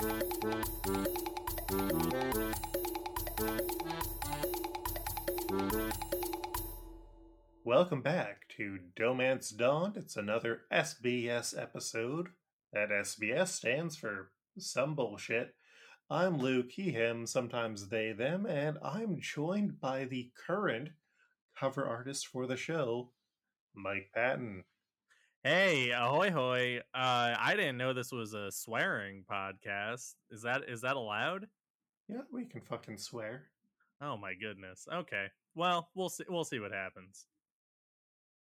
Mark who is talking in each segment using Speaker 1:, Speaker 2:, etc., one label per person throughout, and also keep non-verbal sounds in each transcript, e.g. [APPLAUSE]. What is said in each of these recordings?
Speaker 1: Welcome back to Domance Dawn. It's another SBS episode. That SBS stands for some bullshit. I'm Luke, he, him, sometimes they, them, and I'm joined by the current cover artist for the show, Mike Patten.
Speaker 2: Hey, ahoy hoy. Uh I didn't know this was a swearing podcast. Is that is that allowed?
Speaker 1: Yeah, we can fucking swear.
Speaker 2: Oh my goodness. Okay. Well, we'll see we'll see what happens.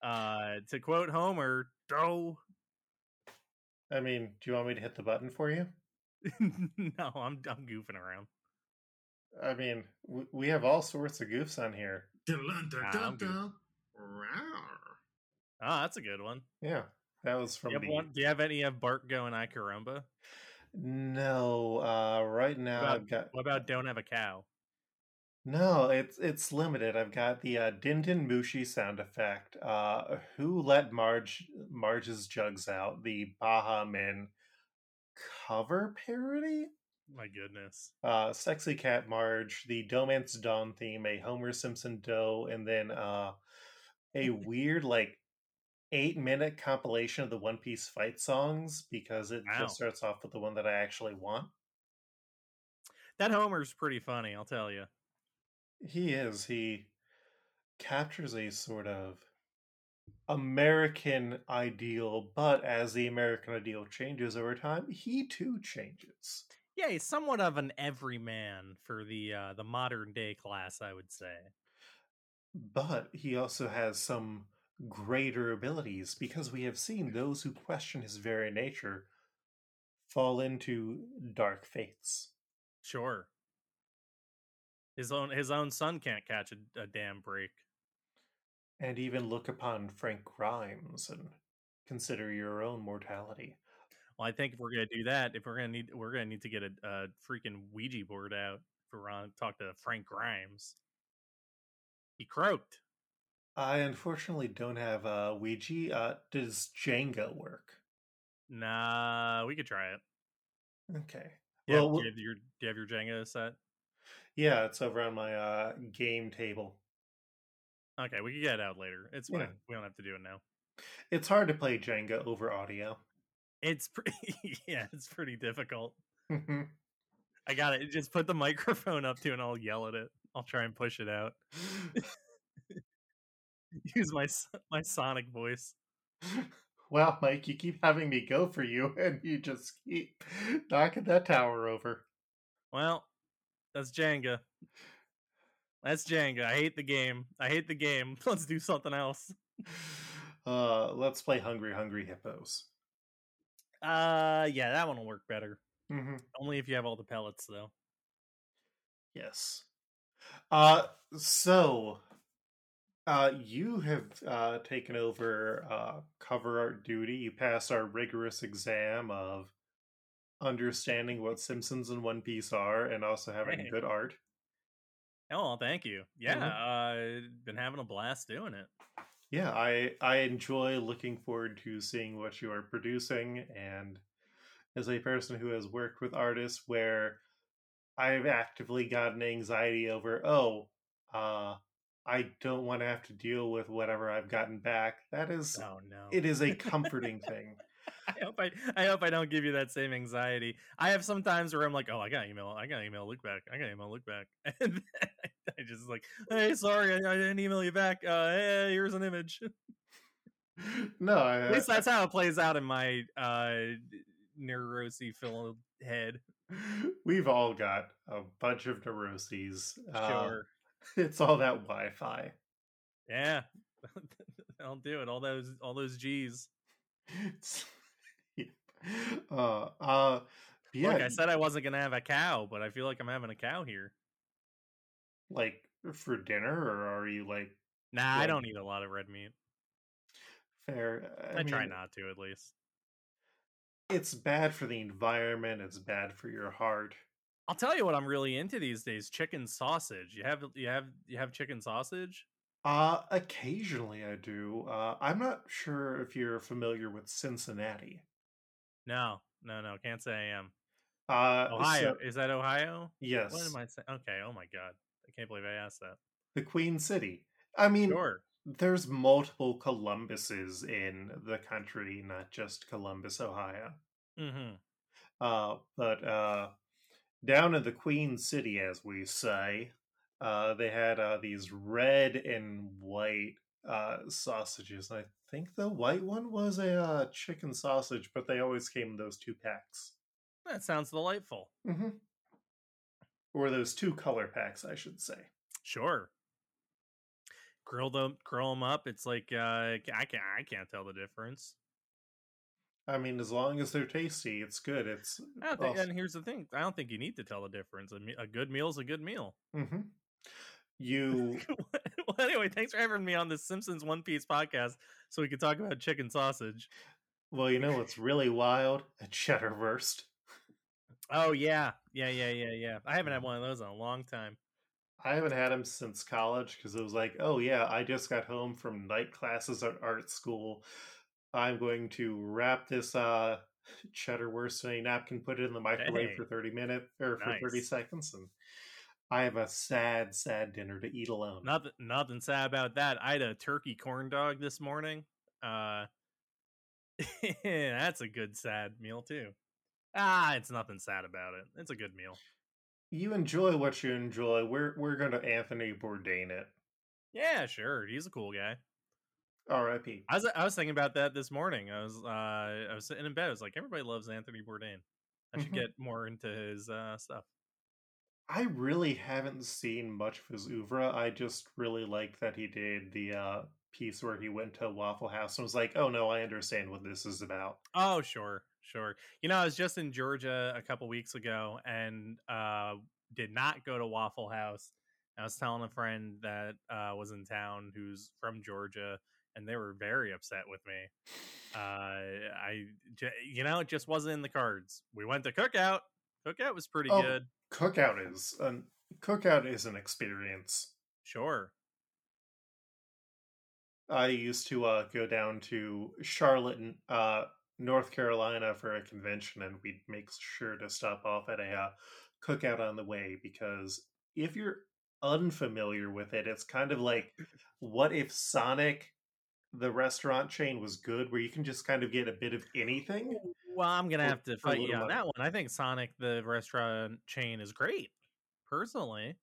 Speaker 2: Uh to quote Homer, "Doe."
Speaker 1: I mean, do you want me to hit the button for you? [LAUGHS]
Speaker 2: no, I'm I'm goofing around.
Speaker 1: I mean, w- we have all sorts of goofs on here.
Speaker 2: Ah, Oh, that's a good one.
Speaker 1: Yeah, that was from
Speaker 2: Do you, have
Speaker 1: the.
Speaker 2: one, do you have any of Bart going Ay caramba?
Speaker 1: No, uh, right now
Speaker 2: about-
Speaker 1: I've got
Speaker 2: What about don't have a cow?
Speaker 1: no. It's it's limited. I've got the uh, Den Den Mushi sound effect. Uh, Who let Marge Marge's jugs out? The Baha Men cover parody.
Speaker 2: My goodness.
Speaker 1: uh, Sexy Cat Marge, the Domance Dawn theme, a Homer Simpson Doe, and then uh, a weird like eight minute compilation of the One Piece fight songs because it
Speaker 2: Wow.
Speaker 1: just starts off with the one that I actually want.
Speaker 2: That Homer's pretty funny, I'll tell you.
Speaker 1: He is. He captures a sort of American ideal, but as the American ideal changes over time, he too changes.
Speaker 2: Yeah, he's somewhat of an everyman for the uh the modern day class, I would say.
Speaker 1: But he also has some greater abilities because we have seen those who question his very nature fall into dark fates.
Speaker 2: Sure. His own his own son can't catch a, a damn break.
Speaker 1: And even look upon Frank Grimes and consider your own mortality.
Speaker 2: Well, I think if we're gonna do that, if we're gonna need we're gonna need to get a, a freaking Ouija board out for Ron talk to Frank Grimes. He croaked.
Speaker 1: I unfortunately don't have a Ouija. Uh, does Jenga work?
Speaker 2: Nah, we could try it.
Speaker 1: Okay.
Speaker 2: Yeah,
Speaker 1: Well,
Speaker 2: do, you have your, do you have your Jenga set?
Speaker 1: Yeah, it's over on my uh, game table.
Speaker 2: Okay, we can get it out later. It's
Speaker 1: Yeah.
Speaker 2: fine. We don't have to do it now.
Speaker 1: It's hard to play Jenga over audio.
Speaker 2: It's pretty, [LAUGHS] yeah, it's pretty difficult.
Speaker 1: Mhm.
Speaker 2: I got it. Just put the microphone up to, and I'll yell at it. I'll try and push it out. [LAUGHS] [LAUGHS] [LAUGHS] Use my my sonic voice.
Speaker 1: Wow, Mike, you keep having me go for you, [LAUGHS] and you just keep knocking that tower over.
Speaker 2: Well, that's Jenga. That's Jenga. I hate the game. I hate the game. [LAUGHS] Let's do something else.
Speaker 1: Uh, let's play Hungry Hungry Hippos.
Speaker 2: Uh, yeah, that one will work better.
Speaker 1: hmm
Speaker 2: Only if you have all the pellets, though.
Speaker 1: Yes. Uh, so, uh, you have uh, taken over uh, cover art duty. You passed our rigorous exam of understanding what Simpsons and One Piece are, and also having
Speaker 2: Hey.
Speaker 1: good art.
Speaker 2: Oh, thank you. Yeah,
Speaker 1: Mhm.
Speaker 2: uh, been having a blast doing it.
Speaker 1: yeah i i enjoy looking forward to seeing what you are producing and as a person who has worked with artists where i've actively gotten anxiety over oh uh i don't want to have to deal with whatever i've gotten back that is
Speaker 2: Oh no,
Speaker 1: it is a [LAUGHS] comforting thing
Speaker 2: I hope I, I hope I don't give you that same anxiety. I have some times where I'm like, oh, I got email, I got email look back, I got email look back, [LAUGHS] and I just like, hey, sorry, I, I didn't email you back. Uh, hey, here's an image. [LAUGHS]
Speaker 1: no I,
Speaker 2: At least that's how it plays out in my uh neurosy filled head.
Speaker 1: we've all got a bunch of neuroses uh,
Speaker 2: Sure, [LAUGHS]
Speaker 1: it's all that wi-fi
Speaker 2: yeah, [LAUGHS] I'll do it. All those, all those G's. [LAUGHS]
Speaker 1: yeah. Uh, uh, yeah,
Speaker 2: Look, I said I wasn't gonna have a cow, but I feel like I'm having a cow here.
Speaker 1: like for dinner, or are you like
Speaker 2: Nah, I don't eat a lot of red meat.
Speaker 1: fair?
Speaker 2: I, try
Speaker 1: mean,
Speaker 2: not to, at least.
Speaker 1: It's bad for the environment. It's bad for your heart.
Speaker 2: I'll tell you what I'm really into these days: chicken sausage. You have you have you have chicken sausage.
Speaker 1: Uh, occasionally I do. Uh, I'm not sure if you're familiar with Cincinnati.
Speaker 2: No, no, no, can't say I am.
Speaker 1: Uh,
Speaker 2: Ohio.
Speaker 1: so-
Speaker 2: Is that Ohio?
Speaker 1: yes,
Speaker 2: What am I saying? Okay. Oh my god. I can't believe I asked that.
Speaker 1: the Queen City. I mean,
Speaker 2: Sure.
Speaker 1: there's multiple Columbuses in the country, not just Columbus, Ohio.
Speaker 2: Mm-hmm.
Speaker 1: Uh, but uh, down in the Queen City, as we say, uh, they had uh, these red and white uh, sausages. I think the white one was a uh, chicken sausage, but they always came in those two packs.
Speaker 2: That sounds delightful.
Speaker 1: Mm-hmm. Or those two color packs, I should say.
Speaker 2: Sure. Grill them, grill them up. It's like uh, I can't, I can't tell the difference.
Speaker 1: I mean, as long as they're tasty, it's good. It's
Speaker 2: I think, and here's the thing: I don't think you need to tell the difference. A, me- a good meal is a good meal.
Speaker 1: Mhm. You [LAUGHS]
Speaker 2: well, anyway, thanks for having me on the Simpsons One Piece podcast, so we could talk about chicken sausage.
Speaker 1: well, you know what's really wild? A cheddar wurst.
Speaker 2: Oh yeah, yeah, yeah, yeah, yeah. I haven't had one of those in a long time.
Speaker 1: I haven't had them since college because it was like, oh yeah, I just got home from night classes at art school. I'm going to wrap this uh, cheddar wurst in a napkin, put it in the microwave
Speaker 2: Hey.
Speaker 1: for 30 minutes or for 30 seconds, and I have a sad, sad dinner to eat alone.
Speaker 2: Nothing, nothing sad about that. I had a turkey corn dog this morning. Uh, [LAUGHS] that's a good sad meal too. Ah, it's nothing sad about it. It's a good meal.
Speaker 1: You enjoy what you enjoy. We're we're going to Anthony Bourdain it.
Speaker 2: Yeah, sure. He's a cool guy.
Speaker 1: R.I.P.
Speaker 2: I was I was thinking about that this morning. I was uh I was sitting in bed. I was like, everybody loves Anthony Bourdain. I should
Speaker 1: Mhm.
Speaker 2: get more into his uh stuff.
Speaker 1: I really haven't seen much of his oeuvre. I just really liked that he did the uh, piece where he went to Waffle House and was like, "Oh no, I understand what this is about."
Speaker 2: Oh, sure, sure. You know, I was just in Georgia a couple weeks ago and uh did not go to Waffle House. I was telling a friend that uh was in town who's from Georgia and they were very upset with me. Uh I you know, it just wasn't in the cards. We went to Cookout. Cookout was pretty
Speaker 1: Oh.
Speaker 2: good.
Speaker 1: Cookout is an cookout is an experience.
Speaker 2: Sure.
Speaker 1: I used to uh, go down to Charlotte, uh, North Carolina for a convention, and we'd make sure to stop off at a uh, cookout on the way because if you're unfamiliar with it, it's kind of like what if Sonic, the restaurant chain, was good, where you can just kind of get a bit of anything.
Speaker 2: Well, I'm gonna have to fight you on that one. I think Sonic the restaurant chain is great. Personally,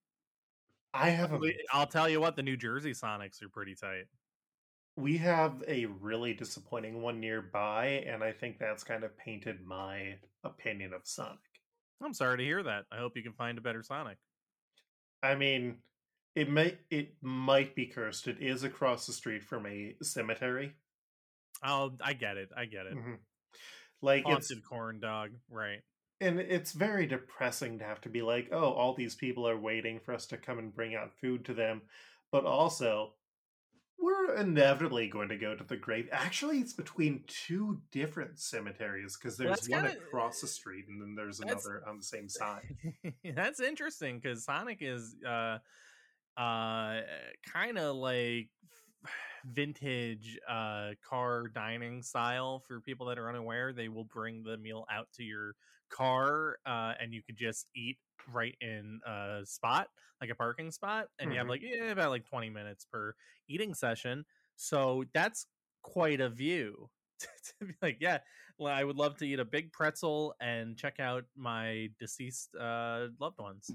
Speaker 1: I have a
Speaker 2: I'll tell you what, the New Jersey Sonics are pretty tight.
Speaker 1: we have a really disappointing one nearby, and I think that's kind of painted my opinion of Sonic.
Speaker 2: I'm sorry to hear that. I hope you can find a better Sonic.
Speaker 1: I mean, it may it might be cursed. It is across the street from a cemetery.
Speaker 2: Oh, I get it. I get it.
Speaker 1: Mhm. Like it's
Speaker 2: Haunted corn dog, right?
Speaker 1: and it's very depressing to have to be like, oh, all these people are waiting for us to come and bring out food to them, but also we're inevitably going to go to the grave. Actually, it's between two different cemeteries because there's
Speaker 2: that's
Speaker 1: one
Speaker 2: kinda-
Speaker 1: across the street and then there's another on the same side. [LAUGHS]
Speaker 2: That's interesting because Sonic is uh uh kind of like vintage uh car dining style for people that are unaware they will bring the meal out to your car uh and you could just eat right in a spot like a parking spot and you have
Speaker 1: Mhm.
Speaker 2: like yeah, about like 20 minutes per eating session so that's quite a view [LAUGHS] to be like yeah well i would love to eat a big pretzel and check out my deceased uh loved ones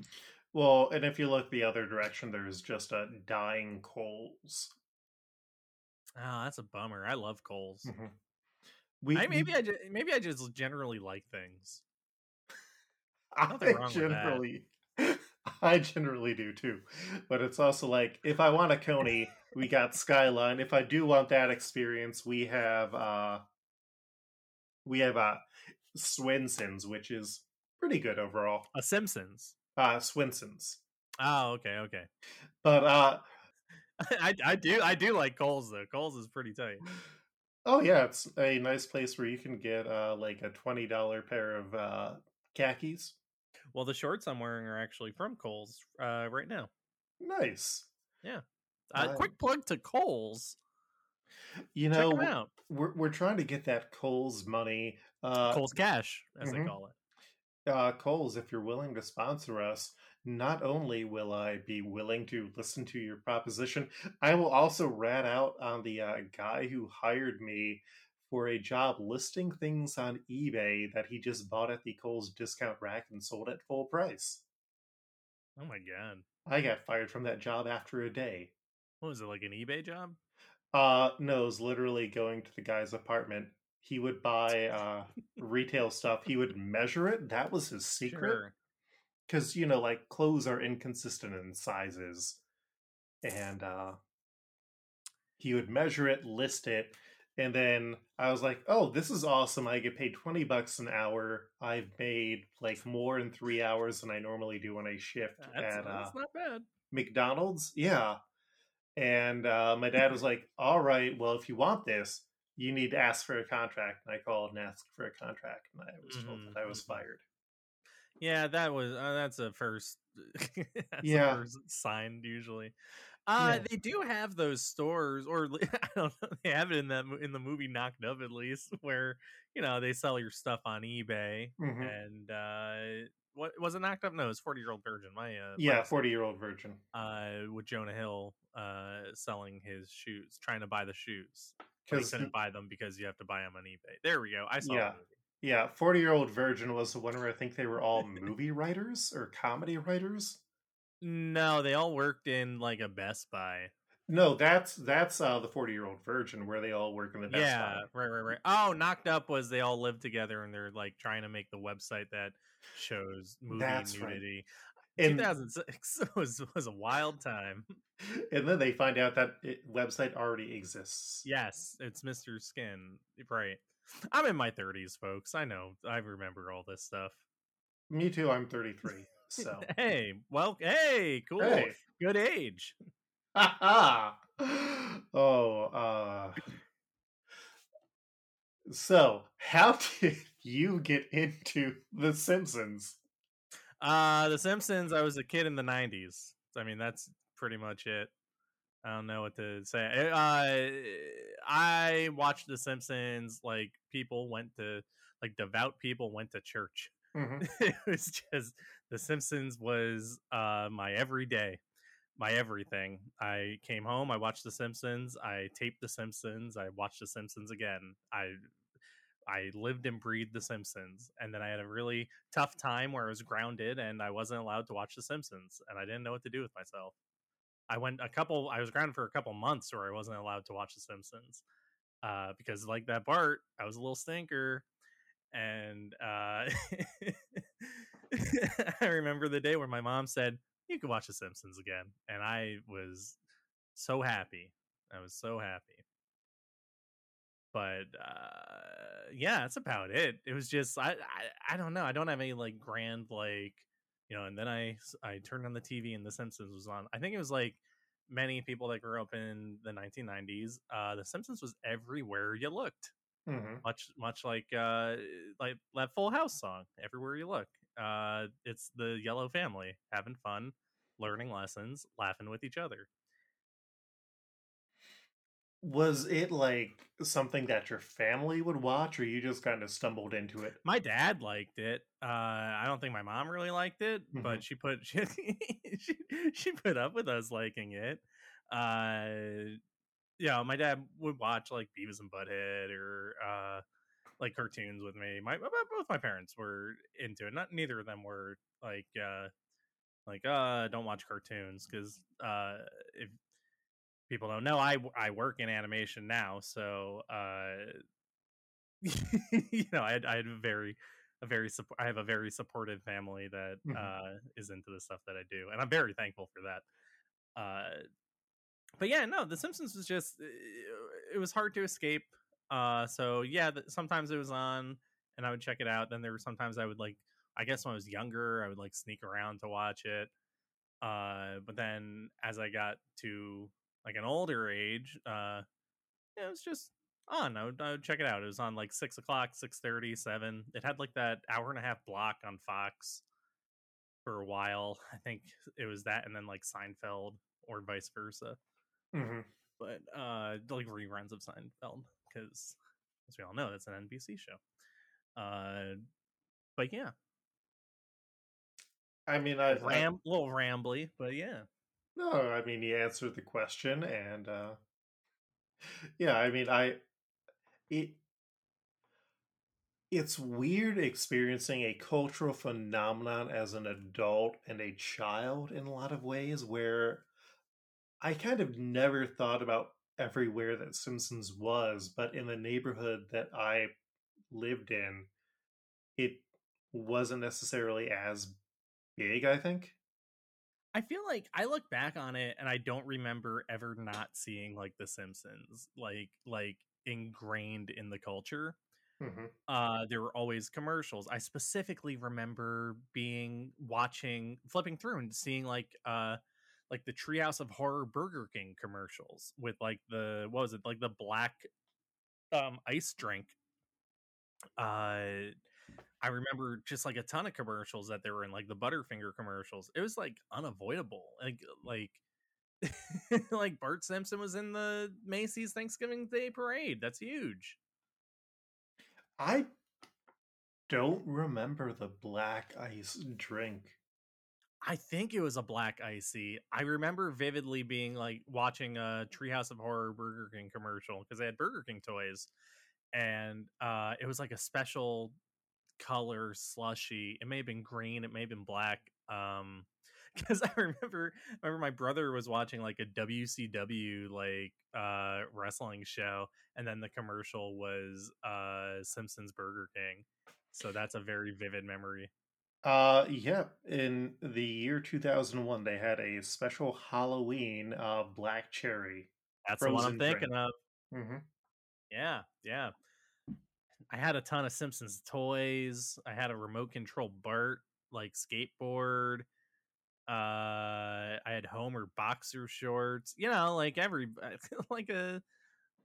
Speaker 1: Well, and if you look the other direction, there's just a dying Kohl's.
Speaker 2: oh that's a bummer i love Kohl's
Speaker 1: Mhm. We
Speaker 2: I, maybe i just maybe i just generally like things
Speaker 1: I
Speaker 2: nothing wrong with that.
Speaker 1: generally, [LAUGHS] I generally do too. But it's also like if I want a Coney, we got Skyline. If I do want that experience, we have uh we have uh Swenson's, which is pretty good overall.
Speaker 2: a simpsons
Speaker 1: Uh Swenson's.
Speaker 2: oh okay okay
Speaker 1: But uh [LAUGHS]
Speaker 2: I, I do i do like Kohl's though Kohl's is pretty tight
Speaker 1: oh yeah, it's a nice place where you can get uh like a twenty dollar pair of uh khakis.
Speaker 2: well the shorts i'm wearing are actually from Kohl's uh right now
Speaker 1: Nice.
Speaker 2: uh,
Speaker 1: Uh,
Speaker 2: quick plug to Kohl's
Speaker 1: You know, we're we're trying to get that Kohl's money. Uh
Speaker 2: Kohl's cash as they
Speaker 1: mhm.
Speaker 2: call it
Speaker 1: uh, Kohl's, if you're willing to sponsor us, not only will I be willing to listen to your proposition, I will also rat out on the uh, guy who hired me for a job listing things on eBay that he just bought at the Kohl's discount rack and sold at full price.
Speaker 2: Oh my god.
Speaker 1: I got fired from that job after a day.
Speaker 2: What was it like an eBay job?
Speaker 1: Uh no, it was literally going to the guy's apartment. He would buy [LAUGHS] uh retail stuff. He would measure it. That was his secret.
Speaker 2: Sure.
Speaker 1: Cuz you know, like clothes are inconsistent in sizes. And uh he would measure it, list it, and then I was like, "Oh, this is awesome! I get paid twenty bucks an hour. I've made like more in three hours than I normally do when I shift
Speaker 2: That's,
Speaker 1: at uh,
Speaker 2: not bad.
Speaker 1: McDonald's." Yeah, and uh, my dad was like, "All right, well, if you want this, you need to ask for a contract." And I called and asked for a contract, and I was told
Speaker 2: Mhm,
Speaker 1: that I was
Speaker 2: mhm.
Speaker 1: fired.
Speaker 2: Yeah, that was uh, that's a first. [LAUGHS] that's
Speaker 1: Yeah.
Speaker 2: a first sign usually. Uh,
Speaker 1: Yeah.
Speaker 2: they do have those stores, or [LAUGHS] I don't know, they have it in that in the movie Knocked Up at least, where you know they sell your stuff on eBay.
Speaker 1: Mhm.
Speaker 2: And uh, what was it Knocked Up? No, it's Forty Year Old Virgin. My uh,
Speaker 1: Yeah, forty-year-old virgin.
Speaker 2: uh, with Jonah Hill uh selling his shoes, trying to buy the shoes. But he
Speaker 1: Because
Speaker 2: couldn't buy them because you have to buy them on eBay. There we go. I saw
Speaker 1: Yeah. yeah, forty-year-old virgin was the one where I think they were all movie writers or comedy writers.
Speaker 2: No, they all worked in like a Best Buy.
Speaker 1: No, that's that's uh, the forty-year-old virgin where they all work in the Best
Speaker 2: yeah,
Speaker 1: Buy.
Speaker 2: right, right, right. Oh, knocked up was they all live together and they're like trying to make the website that shows movie
Speaker 1: That's right. And
Speaker 2: 2006 [LAUGHS] was was a wild time.
Speaker 1: and then they find out that it, website already exists.
Speaker 2: Yes, it's Mr. Skin. Right. I'm in my 30s, folks. I know. I remember all this stuff.
Speaker 1: Me too. I'm 33. [LAUGHS] So
Speaker 2: Hey, well, hey, cool.
Speaker 1: Hey.
Speaker 2: Good age. [LAUGHS]
Speaker 1: oh, uh, so how did you get into The Simpsons?
Speaker 2: Uh The Simpsons, I was a kid in the 90s. I mean, that's pretty much it. I don't know what to say. Uh I watched The Simpsons like people went to like devout people went to church.
Speaker 1: Mhm. [LAUGHS]
Speaker 2: it was just The Simpsons was uh my everyday, my everything. I came home, I watched The Simpsons, I taped The Simpsons, I watched The Simpsons again. I I lived and breathed The Simpsons, and then I had a really tough time where I was grounded and I wasn't allowed to watch The Simpsons, and I didn't know what to do with myself. I went a couple. I was grounded for a couple months where I wasn't allowed to watch The Simpsons uh, because, like that Bart, I was a little stinker, and uh, [LAUGHS] I remember the day where my mom said, "You can watch The Simpsons again," and I was so happy. I was so happy but uh yeah that's about it. It was just I, I i don't know i don't have any like grand like you know and then I I turned on the tv and the simpsons was on i think it was like many people that grew up in the 1990s uh the simpsons was everywhere you looked.
Speaker 1: Mhm.
Speaker 2: much much like uh like that full house song everywhere you look. Uh it's the yellow family having fun learning lessons laughing with each other
Speaker 1: Was it like something that your family would watch, or you just kind of stumbled into it?
Speaker 2: my dad liked it. Uh, I don't think my mom really liked it, but
Speaker 1: Mhm.
Speaker 2: she put [LAUGHS] she, she she put up with us liking it. Uh, yeah, my dad would watch like Beavis and Butthead or uh, like cartoons with me. My my- both my parents were into it. Not neither of them were like uh, like uh, don't watch cartoons because uh, if people don't know, I I work in animation now, so uh, [LAUGHS] you know, I I had a very, a very, I have a very supportive family that
Speaker 1: Mhm.
Speaker 2: uh, is into the stuff that I do, and I'm very thankful for that. Uh, but yeah, no, The Simpsons was just, it was hard to escape. Uh, so yeah, sometimes it was on, and I would check it out. Then there were sometimes I would like, I guess when I was younger, I would like sneak around to watch it. Uh, but then as I got to like an older age, uh, it was just on. I would, I would check it out. It was on like six o'clock, six thirty, seven. It had like that hour and a half block on Fox for a while. I think it was that, and then like Seinfeld or vice versa.
Speaker 1: hmm
Speaker 2: But uh, like reruns of Seinfeld because, as we all know, that's an NBC show. Uh, but yeah,
Speaker 1: I mean, I, I
Speaker 2: Ram, a little rambly, but yeah.
Speaker 1: No, I mean, he answered the question, and uh, yeah, I mean, I it it's weird experiencing a cultural phenomenon as an adult and a child in a lot of ways where I kind of never thought about everywhere that Simpsons was, but in the neighborhood that I lived in, it wasn't necessarily as big, I think.
Speaker 2: I feel like I look back on it and I don't remember ever not seeing like The Simpsons, like like ingrained in the culture.
Speaker 1: hmm
Speaker 2: Uh, there were always commercials. I specifically remember being watching, flipping through and seeing like uh like the Treehouse of Horror Burger King commercials with like the what was it like the black um ice drink. Uh, I remember just like a ton of commercials that they were in, like the Butterfinger commercials. It was like unavoidable. Like like [LAUGHS] like Bart Simpson was in the Macy's Thanksgiving Day parade. That's huge.
Speaker 1: I don't remember the black ice drink.
Speaker 2: I think it was a black icy. I remember vividly being like watching a Treehouse of Horror Burger King commercial because they had Burger King toys, and uh, it was like a special color slushy. It may have been green. It may have been black. Um, [LAUGHS] because I remember, I remember my brother was watching like a WCW like uh wrestling show, and then the commercial was uh Simpsons Burger King. So that's a very vivid memory.
Speaker 1: Uh, yeah. In the year 2001, they had a special Halloween uh, black cherry.
Speaker 2: That's the one I'm
Speaker 1: Frozen drink.
Speaker 2: thinking of.
Speaker 1: hmm
Speaker 2: Yeah, yeah. I had a ton of Simpsons toys. I had a remote control Bart like skateboard. Uh, I had Homer boxer shorts. You know, like every [LAUGHS] like a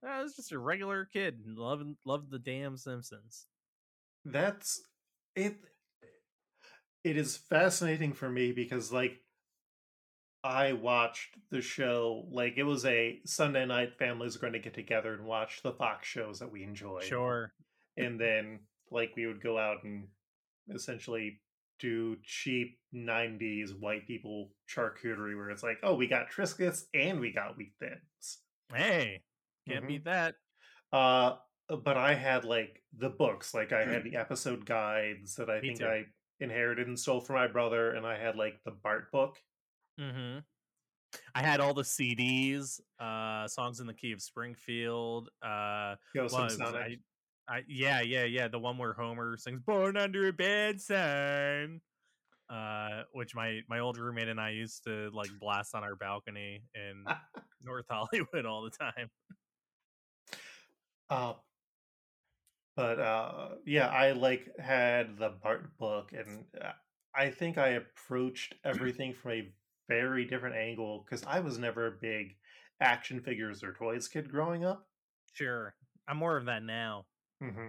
Speaker 2: I was just a regular kid and loving loved the damn Simpsons.
Speaker 1: That's it. It is fascinating for me because, like, I watched the show. Like, it was a Sunday night. Families are going to get together and watch the Fox shows that we enjoy.
Speaker 2: Sure.
Speaker 1: And then like we would go out and essentially do cheap 90s white people charcuterie where it's like oh we got triscuits and we got wheat thins
Speaker 2: Hey, can't
Speaker 1: Mhm.
Speaker 2: beat that.
Speaker 1: uh but i had like the books like i had the episode guides that i
Speaker 2: Me
Speaker 1: think
Speaker 2: too.
Speaker 1: i inherited and stole from my brother and i had like the bart book
Speaker 2: Mm-hmm. I had all the CDs, uh, songs in the key of Springfield. Uh,
Speaker 1: Ghost
Speaker 2: Well,
Speaker 1: and
Speaker 2: was-
Speaker 1: Sonic.
Speaker 2: I, I, yeah, yeah, yeah. The one where Homer sings "Born Under a Bad Sign," uh, which my my old roommate and I used to like blast on our balcony in [LAUGHS] North [LAUGHS] Hollywood all the time.
Speaker 1: Uh, but uh, yeah, I like had the Bart book, and uh, I think I approached [CLEARS THROAT] everything from a very different angle because I was never a big action figures or toys kid growing up.
Speaker 2: Sure, I'm more of that now.
Speaker 1: Hmm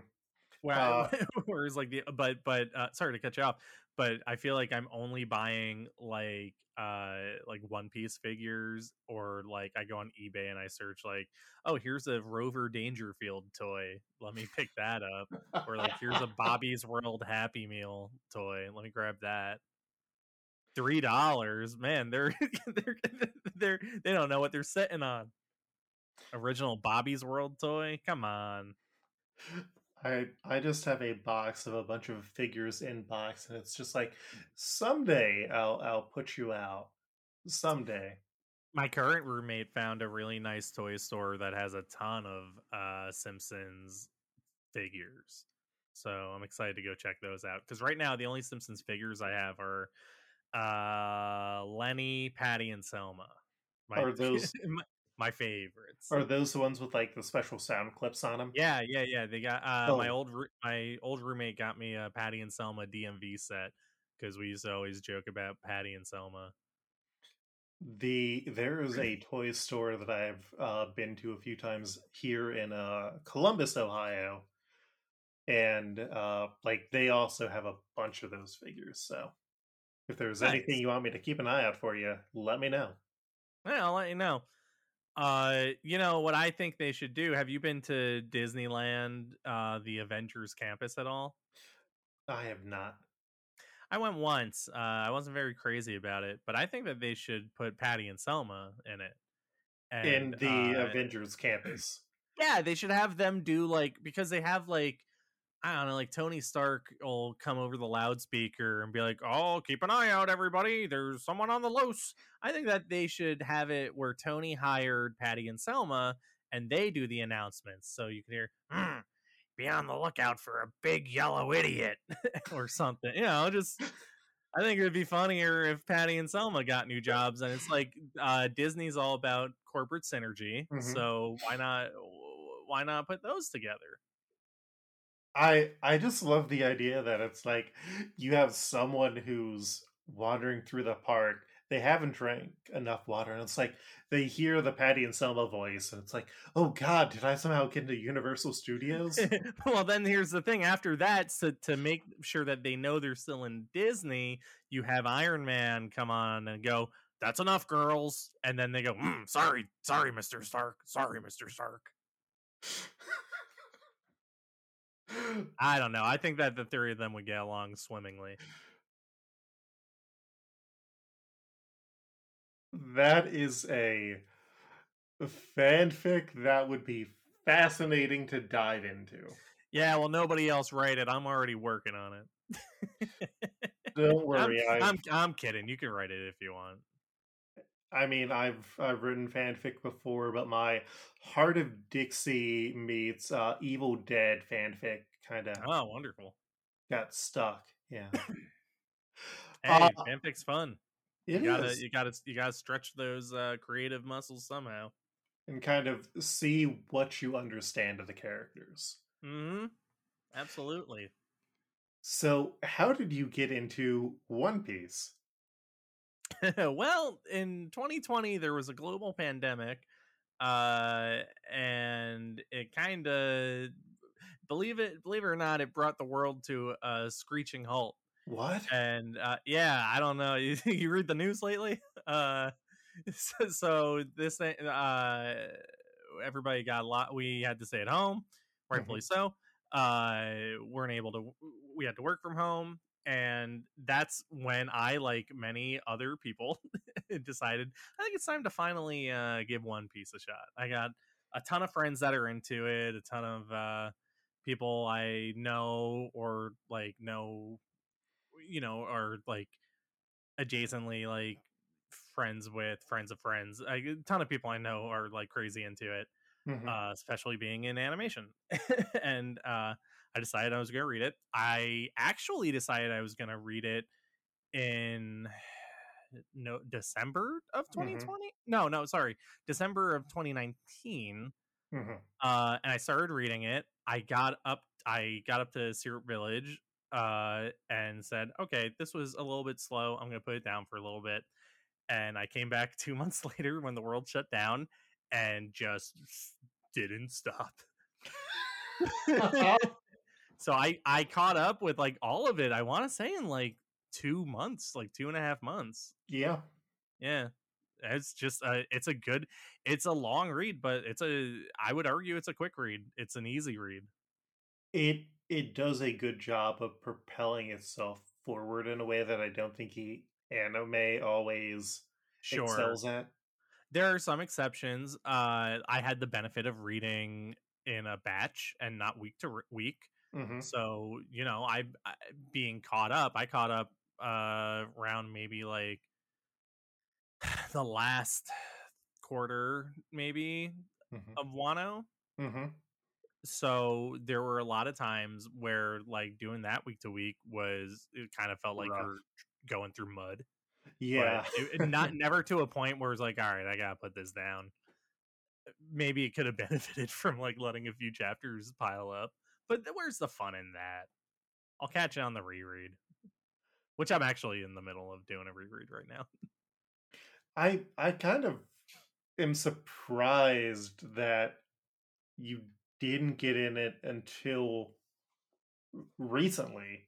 Speaker 2: Where
Speaker 1: Uh, [LAUGHS]
Speaker 2: whereas like the but but uh, sorry to cut you off, but I feel like I'm only buying like uh like One Piece figures or like I go on eBay and I search like oh here's a Rover Dangerfield toy, let me pick that up, or like here's a Bobby's World Happy Meal toy, let me grab that. Three dollars, man. They're [LAUGHS] they're they're they don't know what they're sitting on. Original Bobby's World toy, come on.
Speaker 1: I I just have a box of a bunch of figures in box, and it's just like someday I'll I'll put you out. Someday.
Speaker 2: my current roommate found a really nice toy store that has a ton of uh simpsons figures so i'm excited to go check those out because right now the only simpsons figures i have are uh lenny patty and selma my,
Speaker 1: Are those- [LAUGHS]
Speaker 2: my, my favorites
Speaker 1: Are those the ones with like the special sound clips on them?
Speaker 2: yeah yeah yeah they got uh my
Speaker 1: Oh.
Speaker 2: old my old roommate got me a patty and selma dmv set because we used to always joke about patty and selma
Speaker 1: The there is a toy store that I've uh, been to a few times here in uh, Columbus, Ohio, and uh, like they also have a bunch of those figures. So if there's anything you want me to keep an eye out for you, let me know.
Speaker 2: Yeah, I'll let you know. Uh, you know what I think they should do? Have you been to Disneyland, uh, the Avengers campus at all?
Speaker 1: I have not.
Speaker 2: I went once. Uh, I wasn't very crazy about it, but I think that they should put Patty and Selma in it.
Speaker 1: in the
Speaker 2: uh,
Speaker 1: Avengers campus.
Speaker 2: yeah, they should have them do like because they have like I don't know, like Tony Stark will come over the loudspeaker and be like, "Oh, keep an eye out, everybody! There's someone on the loose." I think that they should have it where Tony hired Patty and Selma, and they do the announcements, so you can hear, "Hmm, "Be on the lookout for a big yellow idiot" [LAUGHS] or something. You know, just I think it would be funnier if Patty and Selma got new jobs, and it's like uh, Disney's all about corporate synergy.
Speaker 1: Mhm.
Speaker 2: So why not? Why not put those together?
Speaker 1: I I just love the idea that it's like you have someone who's wandering through the park. They haven't drank enough water, and it's like they hear the Patty and Selma voice, and it's like, oh God, did I somehow get into Universal Studios? [LAUGHS]
Speaker 2: well, then here's the thing. After that, so to make sure that they know they're still in Disney, you have Iron Man come on and go, "That's enough, girls," and then they go, mm, "Sorry, sorry, Mister Stark. Sorry, Mister Stark." [LAUGHS] I don't know. I think that the three of them would get along swimmingly.
Speaker 1: that is a fanfic that would be fascinating to dive into.
Speaker 2: Yeah, well, nobody else write it. I'm already working on it.
Speaker 1: Don't [LAUGHS] worry,
Speaker 2: I'm,
Speaker 1: I
Speaker 2: I'm I'm kidding. You can write it if you want.
Speaker 1: I mean, I've I've written fanfic before, but my Hart of Dixie meets uh, Evil Dead fanfic kind of
Speaker 2: Oh, wonderful.
Speaker 1: got stuck. Yeah, [COUGHS]
Speaker 2: Hey,
Speaker 1: Uh,
Speaker 2: fanfic's fun. You gotta
Speaker 1: is.
Speaker 2: you gotta you gotta stretch those uh, creative muscles somehow.
Speaker 1: and kind of see what you understand of the characters.
Speaker 2: hmm Absolutely.
Speaker 1: So, how did you get into One Piece? [LAUGHS]
Speaker 2: well, in 2020 there was a global pandemic, uh, and it kind of believe it believe it or not, it brought the world to a screeching halt.
Speaker 1: What?
Speaker 2: and uh, yeah, I don't know. [LAUGHS] You, you read the news lately? [LAUGHS] Uh, so, so this thing, uh, everybody got a lot. We had to stay at home, rightfully so. Uh, weren't able to. We had to work from home, and that's when I, like many other people, [LAUGHS] decided I think it's time to finally uh, give One Piece a shot. I got a ton of friends that are into it, a ton of uh, people I know or like know you know, are like adjacently like friends with friends of friends. Like, a ton of people I know are like crazy into it,
Speaker 1: Mhm.
Speaker 2: uh, especially being in animation. [LAUGHS] and uh, I decided I was going to read it. I actually decided I was going to read it in [SIGHS] no December of 2020. No, no, sorry, December of 2019
Speaker 1: Mhm.
Speaker 2: uh and i started reading it i got up i got up to syrup village uh and said okay this was a little bit slow i'm gonna put it down for a little bit and i came back [LAUGHS] two months later when the world shut down and just didn't stop [LAUGHS] so i i caught up with like all of it i want to say in like two months like two and a half months.
Speaker 1: Yeah.
Speaker 2: yeah. It's just uh, it's a good it's a long read but it's a i would argue it's a quick read. It's an easy read.
Speaker 1: It it does a good job of propelling itself forward in a way that I don't think he anime always
Speaker 2: sure.
Speaker 1: excels at.
Speaker 2: there are some exceptions uh i had the benefit of reading in a batch and not week to re- week
Speaker 1: hmm
Speaker 2: so you know I, I being caught up i caught up uh around maybe like [SIGHS] the last quarter maybe
Speaker 1: hmm
Speaker 2: of wano
Speaker 1: hmm
Speaker 2: so there were a lot of times where like doing that week to week was it kind of felt like
Speaker 1: Rough.
Speaker 2: you're going through mud
Speaker 1: Yeah.
Speaker 2: it- it not never to a point where it's like all right i gotta put this down. Maybe it could have [LAUGHS] benefited from like letting a few chapters pile up but where's the fun in that i'll catch it on the reread which i'm actually in the middle of doing a reread right now
Speaker 1: I I kind of am surprised that you didn't get in it until recently.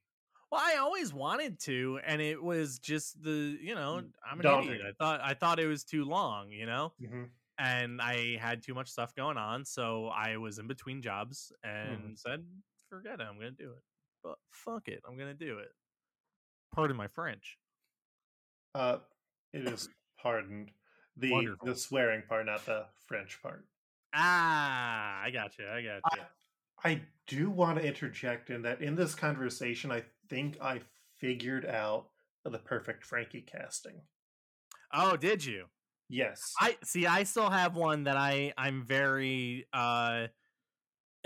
Speaker 2: Well, I always wanted to, and it was just the you know I'm an
Speaker 1: Daunting.
Speaker 2: idiot. I thought I thought it was too long, you know,
Speaker 1: hmm
Speaker 2: and I had too much stuff going on, so I was in between jobs and
Speaker 1: Mhm.
Speaker 2: said, "Forget it, I'm gonna do it." But fuck it, I'm gonna do it. Pardon my French.
Speaker 1: Uh, it is pardoned. The
Speaker 2: Wonderful.
Speaker 1: the swearing part, not the French part.
Speaker 2: Ah, I got you. I got you.
Speaker 1: I, I do want to interject in that in this conversation, I think I figured out the perfect Franky casting.
Speaker 2: oh, did you?
Speaker 1: Yes.
Speaker 2: I see. I still have one that I I'm very. uh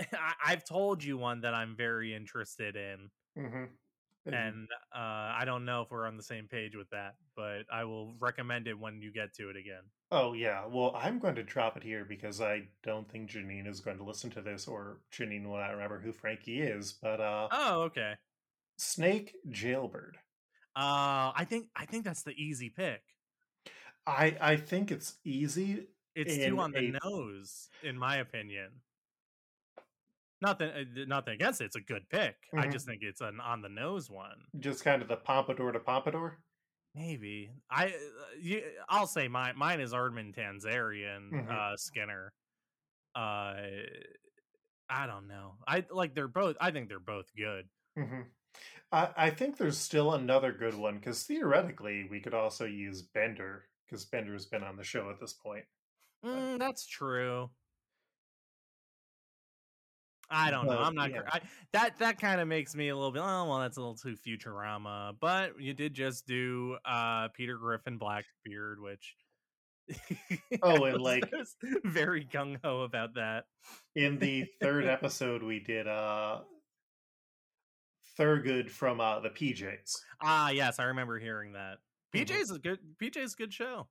Speaker 2: [LAUGHS] I, I've told you one that I'm very interested in,
Speaker 1: hmm
Speaker 2: and uh I don't know if we're on the same page with that, but I will recommend it when you get to it again.
Speaker 1: oh yeah. Well, I'm going to drop it here because I don't think Janine is going to listen to this, or Janine will not remember who Franky is. But uh,
Speaker 2: Oh, okay.
Speaker 1: Snake Jailbird.
Speaker 2: Uh, I think I think that's the easy pick.
Speaker 1: I I think it's easy.
Speaker 2: It's too on the
Speaker 1: a-
Speaker 2: nose, in my opinion. Nothing, uh, nothing against it. It's a good pick. I
Speaker 1: Mhm.
Speaker 2: just think it's an on the nose one.
Speaker 1: Just kind of the pompadour to pompadour.
Speaker 2: Maybe I, uh, you, I'll say mine. Mine is Armin Tamzarian
Speaker 1: Mhm.
Speaker 2: uh, Skinner. Uh, I don't know. I like they're both. I think they're both good.
Speaker 1: hmm I, I think there's still another good one because theoretically we could also use Bender because Bender's been on the show at this point.
Speaker 2: Mm, that's true. I don't know. I'm not.
Speaker 1: yeah.
Speaker 2: I, that that kind of makes me a little bit. Oh well, that's a little too Futurama. But you did just do uh Peter Griffin Blackbeard, which. [LAUGHS]
Speaker 1: Oh, and, like-
Speaker 2: very gung ho about that.
Speaker 1: In the third episode, we did uh Thurgood from uh the PJs.
Speaker 2: Ah, yes, I remember hearing that. PJ's a good. PJ's a good show.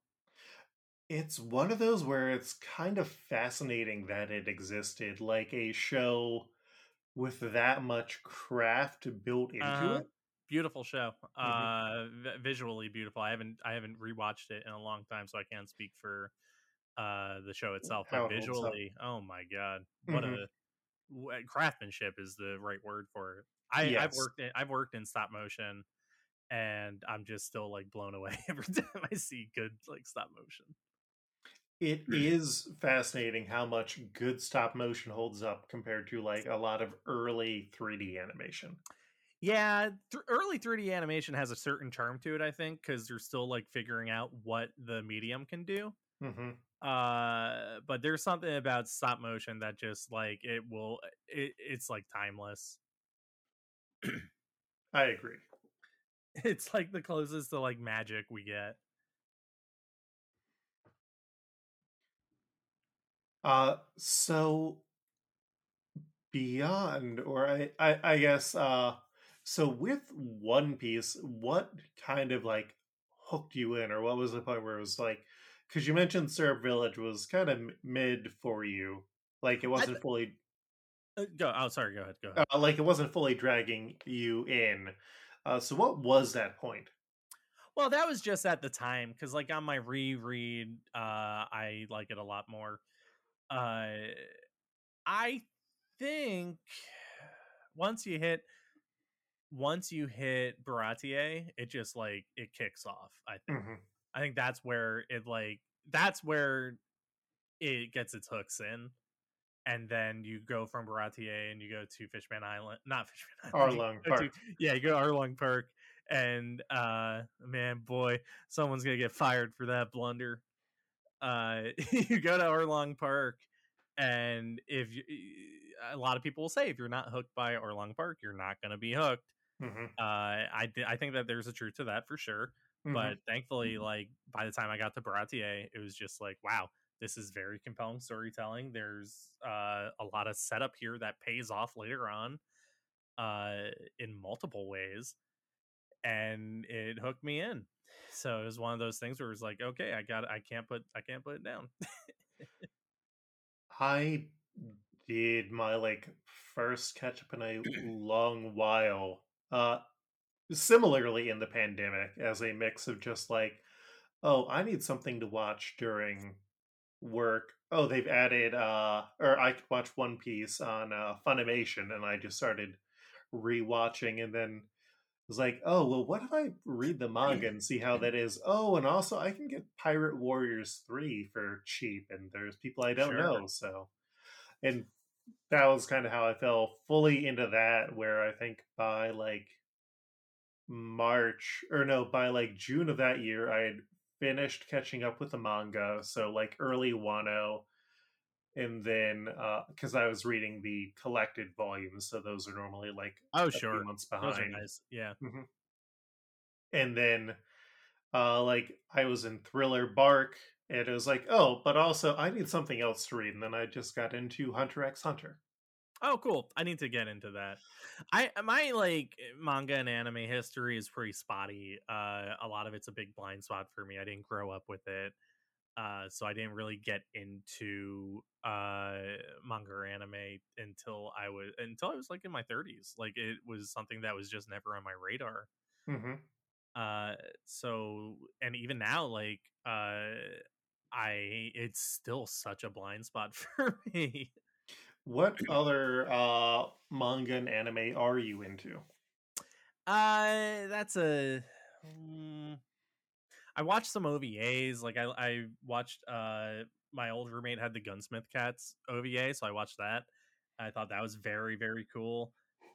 Speaker 1: It's one of those where it's kind of fascinating that it existed, like a show with that much craft built into
Speaker 2: Uh-huh.
Speaker 1: it.
Speaker 2: Beautiful show.
Speaker 1: Mhm.
Speaker 2: Uh, vi- visually beautiful. I haven't I haven't rewatched it in a long time, so I can't speak for uh the show itself.
Speaker 1: How
Speaker 2: But visually, oh my god, what
Speaker 1: Mhm.
Speaker 2: a w- craftsmanship is the right word for it. I, I've
Speaker 1: Yes.
Speaker 2: worked in I've worked in stop motion, and I'm just still like blown away [LAUGHS] every time I see good like stop motion.
Speaker 1: It is fascinating how much good stop motion holds up compared to like a lot of early 3D animation.
Speaker 2: Yeah, th- early 3D animation has a certain charm to it, I think, because you're still like figuring out what the medium can do.
Speaker 1: hmm
Speaker 2: Uh, but there's something about stop motion that just like it will, it, it's like timeless.
Speaker 1: I agree. [LAUGHS]
Speaker 2: It's like the closest to like magic we get.
Speaker 1: Uh, so beyond, or I, I, I guess, uh, so with One Piece, what kind of like hooked you in, or what was the point where it was like, because you mentioned Syrup Village was kind of mid for you, like it wasn't fully,
Speaker 2: Uh, go. Oh, sorry. Go ahead. Go ahead.
Speaker 1: uh, like it wasn't fully dragging you in. Uh, so what was that point?
Speaker 2: Well, that was just at the time because, like, on my reread, uh, I like it a lot more. Uh, I think once you hit, once you hit Baratie, it just like it kicks off. I think.
Speaker 1: hmm
Speaker 2: I think that's where it like that's where it gets its hooks in. And then you go from Baratie and you go to Fishman Island, not Fishman [LAUGHS] Island.
Speaker 1: Arlong
Speaker 2: go to-
Speaker 1: Park. [LAUGHS]
Speaker 2: yeah, you go to Arlong Park, and uh, man, boy, someone's gonna get fired for that blunder. Uh, [LAUGHS] you go to Arlong Park, and if you, a lot of people will say if you're not hooked by Arlong Park, you're not gonna be hooked.
Speaker 1: hmm
Speaker 2: Uh, I I think that there's a truth to that for sure
Speaker 1: hmm
Speaker 2: but thankfully like by the time i got to baratie it was just like wow this is very compelling storytelling there's uh, a lot of setup here that pays off later on uh, in multiple ways and it hooked me in so it was one of those things where it was like okay i got i can't put i can't put it down [LAUGHS]
Speaker 1: I did my like first catch up in a [CLEARS THROAT] long while. Uh similarly in the pandemic as a mix of just like oh, I need something to watch during work. Oh, they've added uh or I could watch One Piece on uh Funimation and I just started rewatching and then was like, oh well, what if I read the manga and see how that is? Oh, and also I can get Pirate Warriors three for cheap, and there's people I don't
Speaker 2: Sure.
Speaker 1: know, so and that was kind of how I fell fully into that. Where I think by like March or no, by like June of that year, I had finished catching up with the manga. So like early Wano, and then because uh, I was reading the collected volumes, so those are normally like
Speaker 2: oh sure
Speaker 1: months behind.
Speaker 2: Nice. Yeah.
Speaker 1: Mm-hmm. And then uh like I was in Thriller Bark, and it was like, oh, but also I need something else to read, and then I just got into Hunter X Hunter.
Speaker 2: Oh, cool! I need to get into that. I my like manga and anime history is pretty spotty. Uh, a lot of it's a big blind spot for me. I didn't grow up with it, uh, so I didn't really get into uh manga or anime until I was until I was like in my thirties. Like it was something that was just never on my radar.
Speaker 1: Mm-hmm.
Speaker 2: Uh, so and even now, like uh, I it's still such a blind spot [LAUGHS] for me.
Speaker 1: What other uh manga and anime are you into?
Speaker 2: Uh that's a um, I watched some OVAs. Like I I watched uh my old roommate had the Gunsmith Cats OVA, so I watched that. I thought that was very very cool.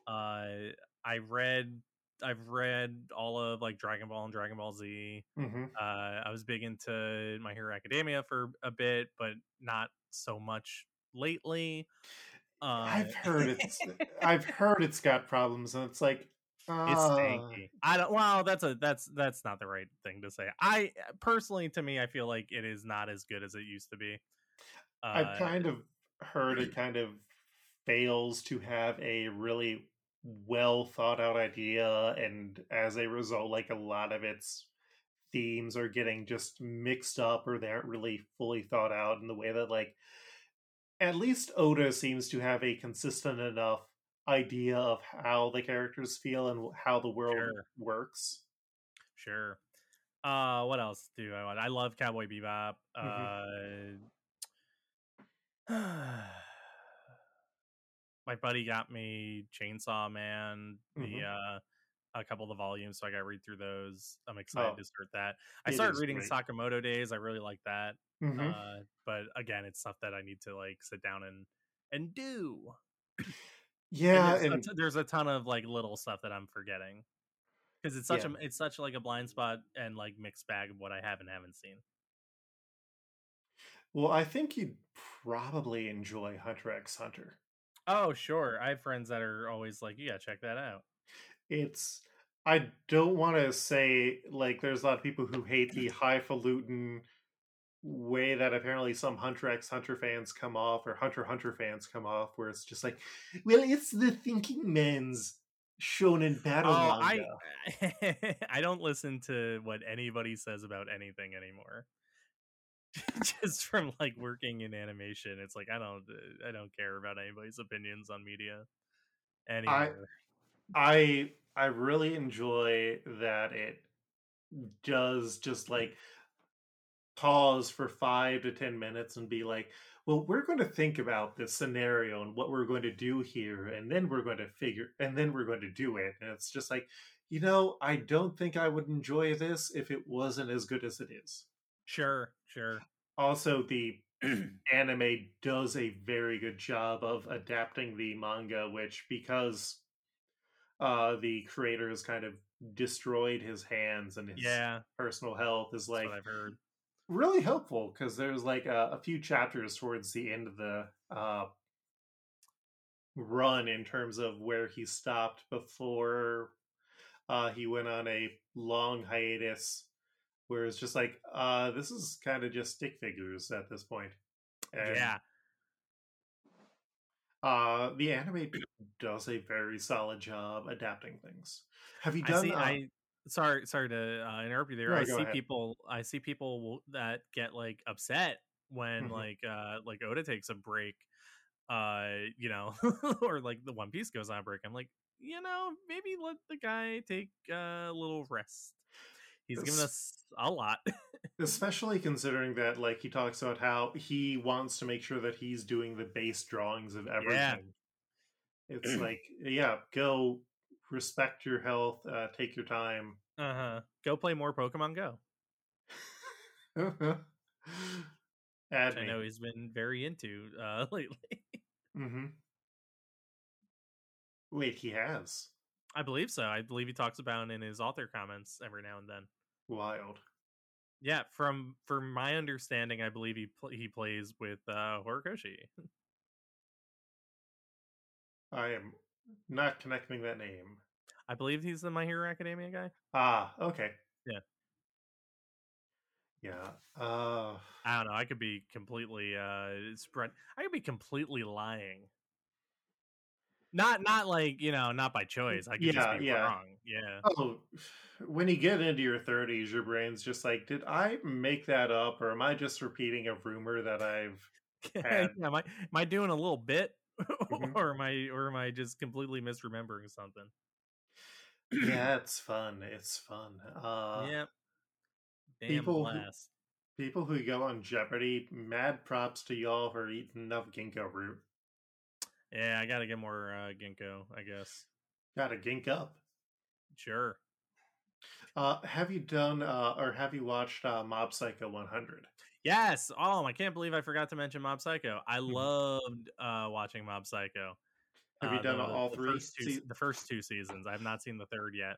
Speaker 2: Uh I read I've read all of like Dragon Ball and Dragon Ball
Speaker 1: Z. Mm-hmm.
Speaker 2: Uh, I was big into My Hero Academia for a bit, but not so much lately.
Speaker 1: Uh, I've heard it's [LAUGHS] I've heard it's got problems, and it's like uh...
Speaker 2: it's stanky. I don't. Well, that's a that's that's not the right thing to say. I personally, to me, I feel like it is not as good as it used to be.
Speaker 1: Uh, I've kind of heard it [CLEARS THROAT] kind of fails to have a really well thought out idea, and as a result, like a lot of its themes are getting just mixed up or they aren't really fully thought out in the way that like at least Oda seems to have a consistent enough idea of how the characters feel and how the world sure. works.
Speaker 2: Sure. Uh, what else do I want? I love Cowboy Bebop. Mm-hmm. Uh, [SIGHS] my buddy got me Chainsaw Man, the mm-hmm. uh, a couple of the volumes, so I got to read through those. I'm excited oh, to start that. I started reading great. Sakamoto Days. I really like that. Mm-hmm. Uh, but again, it's stuff that I need to like sit down and and do.
Speaker 1: Yeah,
Speaker 2: and there's, and... A, there's, a ton of like little stuff that I'm forgetting because it's such yeah. a it's such like a blind spot and like mixed bag of what I have and haven't seen.
Speaker 1: Well, I think you'd probably enjoy Hunter X Hunter.
Speaker 2: Oh, sure. I have friends that are always like, "Yeah, check that out."
Speaker 1: It's I don't want to say like there's a lot of people who hate the [CLEARS THROAT] highfalutin way that apparently some Hunter X Hunter fans come off or Hunter Hunter fans come off, where it's just like, well, it's the thinking men's shonen battle oh,
Speaker 2: manga. I [LAUGHS] I don't listen to what anybody says about anything anymore. [LAUGHS] just from like working in animation, it's like I don't uh, I don't care about anybody's opinions on media anymore.
Speaker 1: I I I really enjoy that it does just mm. like pause for five to ten minutes and be like, well, we're going to think about this scenario and what we're going to do here, and then we're going to figure, and then we're going to do it. And it's just like, you know, I don't think I would enjoy this if it wasn't as good as it is.
Speaker 2: Sure, sure.
Speaker 1: Also, the [CLEARS THROAT] anime does a very good job of adapting the manga, which because uh the creator has kind of destroyed his hands and his
Speaker 2: yeah.
Speaker 1: personal health is like
Speaker 2: I've heard.
Speaker 1: really helpful because there's like a, a, few chapters towards the end of the uh run in terms of where he stopped before uh he went on a long hiatus where it's just like uh this is kind of just stick figures at this point.
Speaker 2: And yeah
Speaker 1: uh, the anime does a very solid job adapting things. Have you done? I,
Speaker 2: see, uh, I sorry, sorry to uh, interrupt you there. No, I see ahead. people. I see people that get like upset when mm-hmm. like uh like Oda takes a break, uh, you know, [LAUGHS] or like the One Piece goes on break. I'm like, you know, maybe let the guy take a little rest. He's given us a lot. [LAUGHS]
Speaker 1: Especially considering that, like, he talks about how he wants to make sure that he's doing the base drawings of everything. Yeah. It's [CLEARS THROAT] like, yeah, go respect your health, uh, take your time.
Speaker 2: Uh huh. Go play more Pokemon Go. [LAUGHS]
Speaker 1: Add
Speaker 2: I know he's been very into uh, [LAUGHS] lately.
Speaker 1: mm-hmm. Wait, he has.
Speaker 2: I believe so. I believe he talks about it in his author comments every now and then.
Speaker 1: Wild.
Speaker 2: Yeah, from from my understanding, I believe he pl- he plays with uh Horikoshi. [LAUGHS]
Speaker 1: I am not connecting that name.
Speaker 2: I believe he's the My Hero Academia guy.
Speaker 1: Ah, okay.
Speaker 2: Yeah.
Speaker 1: Yeah. Uh
Speaker 2: I don't know. I could be completely uh spread. I could be completely lying. Not not like you know, not by choice. I could
Speaker 1: Yeah,
Speaker 2: just be
Speaker 1: yeah.
Speaker 2: wrong. Yeah.
Speaker 1: oh when you get into your 30s, your brain's just like, did I make that up or am I just repeating a rumor that I've [LAUGHS]
Speaker 2: yeah,
Speaker 1: had-
Speaker 2: am I am I doing a little bit, [LAUGHS]
Speaker 1: Mhm.
Speaker 2: or am I or am I just completely misremembering something? [CLEARS THROAT]
Speaker 1: Yeah, it's fun. It's fun. Uh
Speaker 2: yep. Damn
Speaker 1: people who- people who go on Jeopardy, mad props to y'all for eating enough ginkgo root.
Speaker 2: Yeah, I gotta get more uh, ginkgo. I guess.
Speaker 1: Gotta gink up.
Speaker 2: Sure.
Speaker 1: Uh, have you done uh, or have you watched uh, Mob Psycho 100?
Speaker 2: Yes. Oh, I can't believe I forgot to mention Mob Psycho. I
Speaker 1: Mhm.
Speaker 2: loved uh, watching Mob Psycho.
Speaker 1: Have you
Speaker 2: Uh,
Speaker 1: done
Speaker 2: the-
Speaker 1: all
Speaker 2: the
Speaker 1: three?
Speaker 2: First two,
Speaker 1: See-
Speaker 2: the first two seasons. I have not seen the third yet.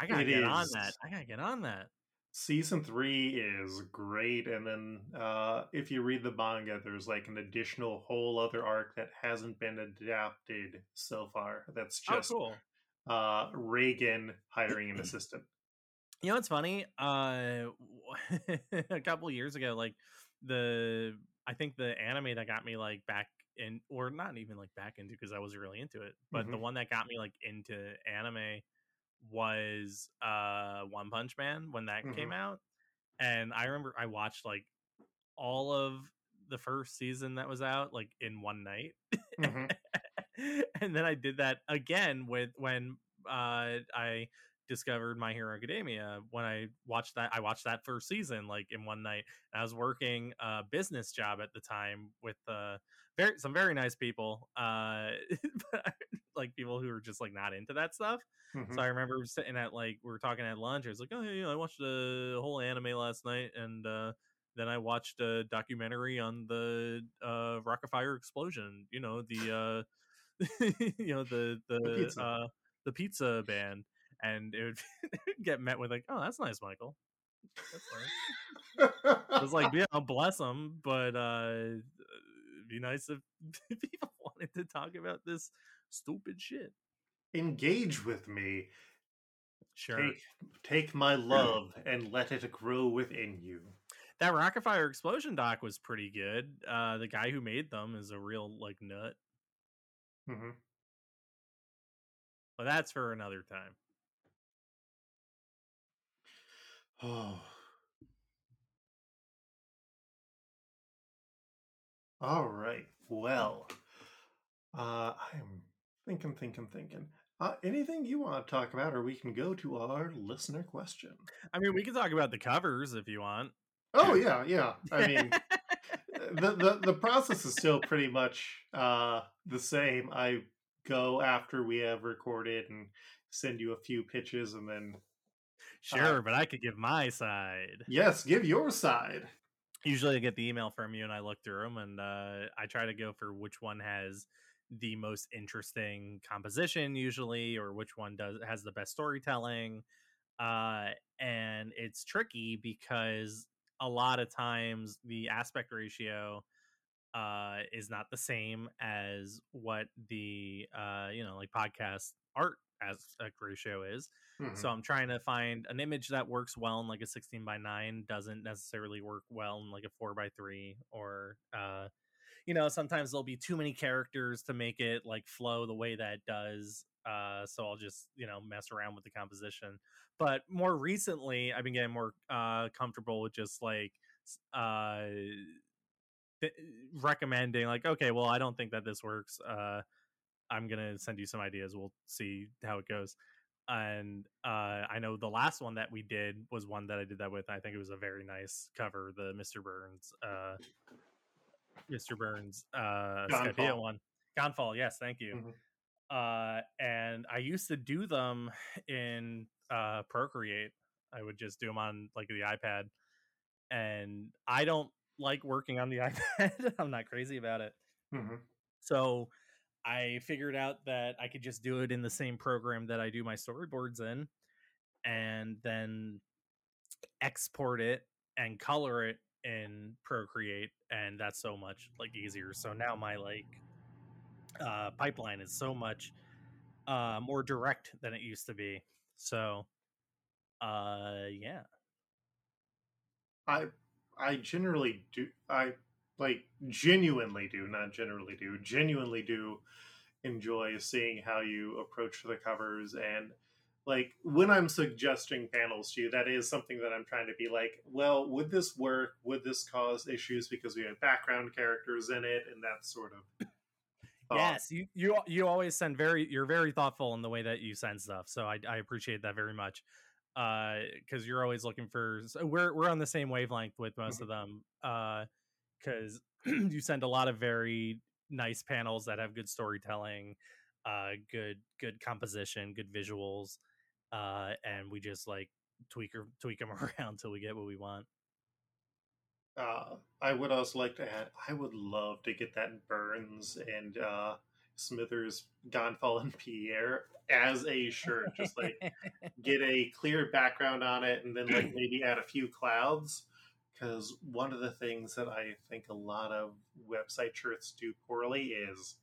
Speaker 2: I gotta
Speaker 1: It
Speaker 2: get on that. I gotta get on that.
Speaker 1: Season three is great, and then uh, if you read the manga, there's like an additional whole other arc that hasn't been adapted so far. That's just
Speaker 2: oh, cool.
Speaker 1: uh, Reigen hiring an [CLEARS THROAT] assistant.
Speaker 2: You know what's funny? Uh, [LAUGHS] a couple years ago, like the I think the anime that got me like back in, or not even like back into because I wasn't really into it, but the
Speaker 1: Mhm.
Speaker 2: one that got me like into anime was uh One Punch Man when that came out, and I remember I watched like all of the first season that was out like in one night
Speaker 1: Mhm. [LAUGHS]
Speaker 2: and then I did that again with when uh, I discovered My Hero Academia. When I watched that, I watched that first season like in one night. I was working a business job at the time with uh, very some very nice people, uh, [LAUGHS] but, like people who were just like not into that stuff.
Speaker 1: Mhm.
Speaker 2: So I remember sitting at like we were talking at lunch. I was like, "Oh yeah, yeah I watched the whole anime last night, and uh, then I watched a documentary on the uh, Rockafire explosion. You know the uh, [LAUGHS] you know the the
Speaker 1: pizza.
Speaker 2: uh, the pizza band, and it [LAUGHS] would get met with like, "Oh, that's nice, Michael." That's nice. It was like, [LAUGHS] yeah, bless them, but uh, it'd be nice if [LAUGHS] people wanted to talk about this stupid shit.
Speaker 1: engage with me.
Speaker 2: Sure.
Speaker 1: Take, take my love and let it grow within you.
Speaker 2: That Rockafire explosion doc was pretty good. Uh, the guy who made them is a real like nut,
Speaker 1: Mm-hmm.
Speaker 2: but that's for another time.
Speaker 1: Oh. All right. Well, uh, I'm thinking, thinking, thinking. Uh, anything you want to talk about, or we can go to our listener question.
Speaker 2: I mean, we can talk about the covers if you want.
Speaker 1: Oh yeah, yeah. I mean, [LAUGHS] the, the the process is still pretty much uh, the same. I go after we have recorded and send you a few pitches, and then
Speaker 2: sure, but I could give my side.
Speaker 1: yes, give your side.
Speaker 2: Usually, I get the email from you, and I look through them, and uh, I try to go for which one has the most interesting composition, usually, or which one does has the best storytelling. Uh, and it's tricky because a lot of times the aspect ratio uh is not the same as what the uh you know like podcast art aspect ratio is
Speaker 1: Mhm.
Speaker 2: so i'm trying to find an image that works well in like a 16 by 9 doesn't necessarily work well in like a 4 by 3 or uh you know sometimes there'll be too many characters to make it like flow the way that it does uh so i'll just you know mess around with the composition but more recently i've been getting more uh comfortable with just like uh th- recommending like okay well i don't think that this works uh i'm gonna send you some ideas we'll see how it goes. And uh i know the last one that we did was one that i did that with i think it was a very nice cover the mr burns uh mr burns uh one. Gonfall yes thank you.
Speaker 1: Mhm.
Speaker 2: uh and i used to do them in uh procreate. I would just do them on like the ipad. And i don't like working on the [LAUGHS] ipad i'm not crazy about it.
Speaker 1: Mhm.
Speaker 2: so I figured out that I could just do it in the same program that I do my storyboards in and then export it and color it in Procreate and that's so much like easier. So now my like uh pipeline is so much uh more direct than it used to be. So uh yeah.
Speaker 1: I I generally do I like genuinely do, not generally do, genuinely do enjoy seeing how you approach the covers and like when I'm suggesting panels to you, that is something that I'm trying to be like, well, would this work? Would this cause issues because we have background characters in it and that sort of [COUGHS] thought.
Speaker 2: Yes, you you you always send very you're very thoughtful in the way that you send stuff. So I I appreciate that very much. Uh cuz you're always looking for so we're we're on the same wavelength with most
Speaker 1: Mhm.
Speaker 2: of them. Uh cuz [CLEARS THROAT] you send a lot of very nice panels that have good storytelling, uh good good composition, good visuals. Uh and we just like tweak or tweak them [LAUGHS] around until we get what we want.
Speaker 1: Uh, I would also like to add, I would love to get that Burns and uh, Smithers Gonfall and [LAUGHS] Pierre as a shirt. Just like [LAUGHS] get a clear background on it and then like [CLEARS THROAT] maybe add a few clouds. Because one of the things that I think a lot of website shirts do poorly is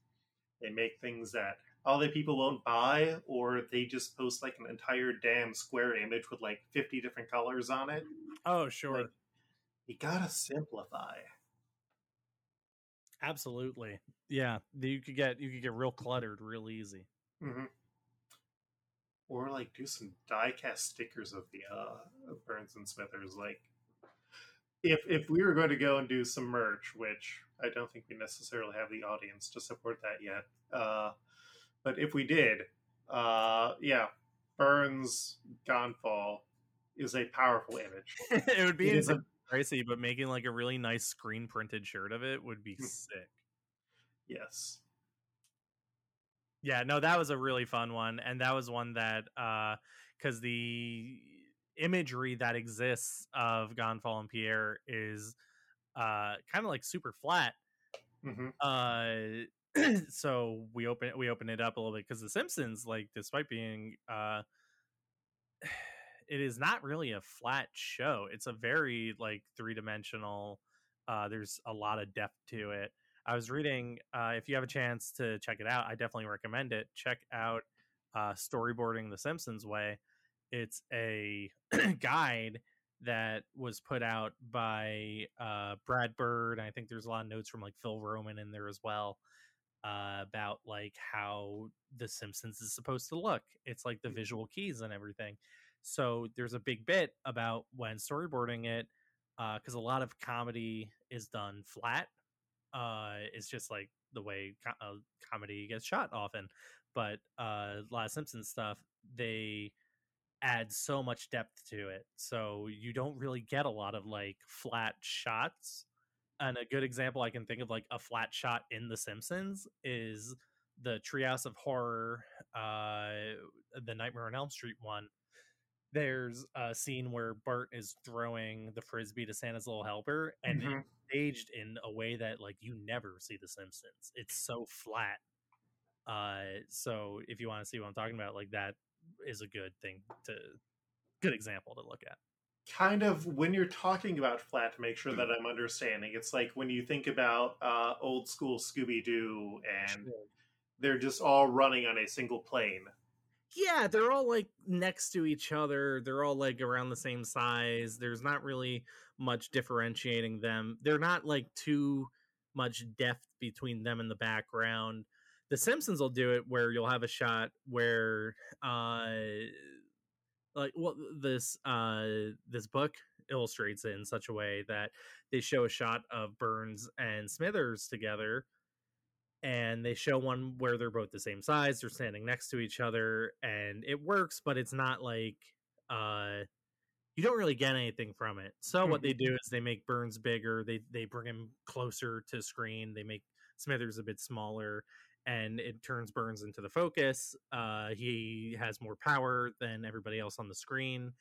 Speaker 1: they make things that other people won't buy, or they just post like an entire damn square image with like 50 different colors on it.
Speaker 2: oh, sure.
Speaker 1: Like, you gotta simplify.
Speaker 2: Absolutely. Yeah, you could get you could get real cluttered real easy.
Speaker 1: hmm Or like do some die-cast stickers of the uh of Burns and Smithers. Like if if we were going to go and do some merch, which I don't think we necessarily have the audience to support that yet. Uh but if we did, uh yeah, Burns Gonfall is a powerful image. [LAUGHS]
Speaker 2: it would be
Speaker 1: It a
Speaker 2: pricey, but making like a really nice screen printed shirt of it would be
Speaker 1: Hmm.
Speaker 2: sick.
Speaker 1: yes.
Speaker 2: Yeah, no, that was a really fun one, and that was one that uh because the imagery that exists of Gonfall and Pierre is uh kind of like super flat.
Speaker 1: hmm
Speaker 2: Uh [CLEARS THROAT] so we open we open it up a little bit because the Simpsons, like, despite being uh [SIGHS] it is not really a flat show. It's a very like three dimensional. Uh, there's a lot of depth to it. I was reading. Uh, if you have a chance to check it out, I definitely recommend it. Check out uh, storyboarding the Simpsons way. It's a [CLEARS THROAT] guide that was put out by uh, Brad Bird. I think there's a lot of notes from like Phil Roman in there as well uh, about like how the Simpsons is supposed to look. It's like the visual keys and everything. So there's a big bit about when storyboarding it, because a lot of comedy is done flat. Uh, it's just like the way co- uh, comedy gets shot often. But uh, a lot of Simpsons stuff, they add so much depth to it. So you don't really get a lot of like flat shots. And a good example I can think of, like a flat shot in The Simpsons, is the Treehouse of Horror, uh, the Nightmare on Elm Street one. There's a scene where Bart is throwing the frisbee to Santa's little helper, and
Speaker 1: Mhm.
Speaker 2: it's staged in a way that like you never see The Simpsons. It's so flat. Uh, so if you want to see what I'm talking about, like that is a good thing to good example to look at.
Speaker 1: kind of when you're talking about flat to make sure that I'm understanding, it's like when you think about uh, old school Scooby Doo and they're just all running on a single plane.
Speaker 2: Yeah, they're all like next to each other. They're all like around the same size. There's not really much differentiating them. They're not like too much depth between them in the background. The Simpsons will do it where you'll have a shot where uh like well this uh this book illustrates it in such a way that they show a shot of Burns and Smithers together and they show one where they're both the same size they're standing next to each other and it works but it's not like uh you don't really get anything from it. So what they do is they make burns bigger they they bring him closer to screen they make smithers a bit smaller and it turns burns into the focus uh he has more power than everybody else on the screen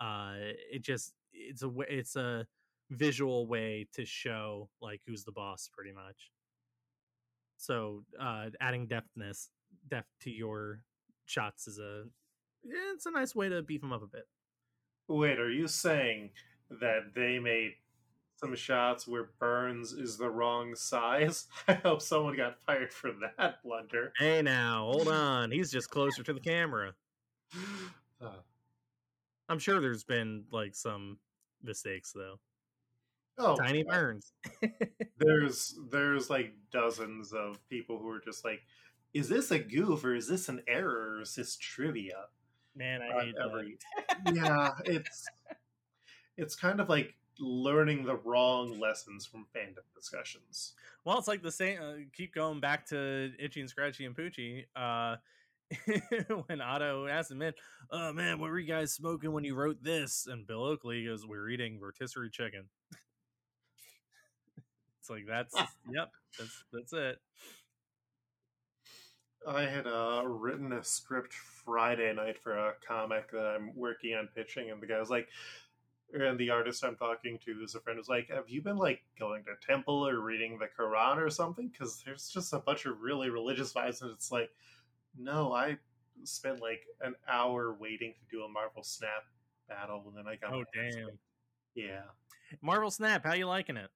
Speaker 2: uh it just it's a it's a visual way to show like who's the boss pretty much So uh, adding depthness depth to your shots is a it's a nice way to beef them up a bit.
Speaker 1: Wait, are you saying that they made some shots where Burns is the wrong size? [LAUGHS] I hope someone got fired for that blunder.
Speaker 2: Hey, now hold on, he's just closer to the camera.
Speaker 1: Uh, [SIGHS]
Speaker 2: I'm sure there's been like some mistakes though.
Speaker 1: oh,
Speaker 2: Tiny
Speaker 1: uh,
Speaker 2: burns. [LAUGHS]
Speaker 1: there's there's like dozens of people who are just like, is this a goof or is this an error or is this trivia?
Speaker 2: Man, I hate
Speaker 1: every- yeah, it's it's kind of like learning the wrong lessons from fandom discussions.
Speaker 2: Well, it's like the same. Uh, keep going back to Itchy and Scratchy and Poochie. Uh, [LAUGHS] when Otto asked him, "Man, oh man, what were you guys smoking when you wrote this?" And Bill Oakley goes, "We're eating rotisserie chicken." [LAUGHS] it's like that's yep, that's that's it.
Speaker 1: I had uh, written a script Friday night for a comic that I'm working on pitching, and the guy was like, and the artist I'm talking to is a friend was like, "Have you been like going to temple or reading the Quran or something? Because there's just a bunch of really religious vibes." And it's like, no, I spent like an hour waiting to do a Marvel Snap battle, and then I got.
Speaker 2: Oh
Speaker 1: my hands on
Speaker 2: damn,
Speaker 1: it. Yeah.
Speaker 2: Marvel Snap, how you liking it?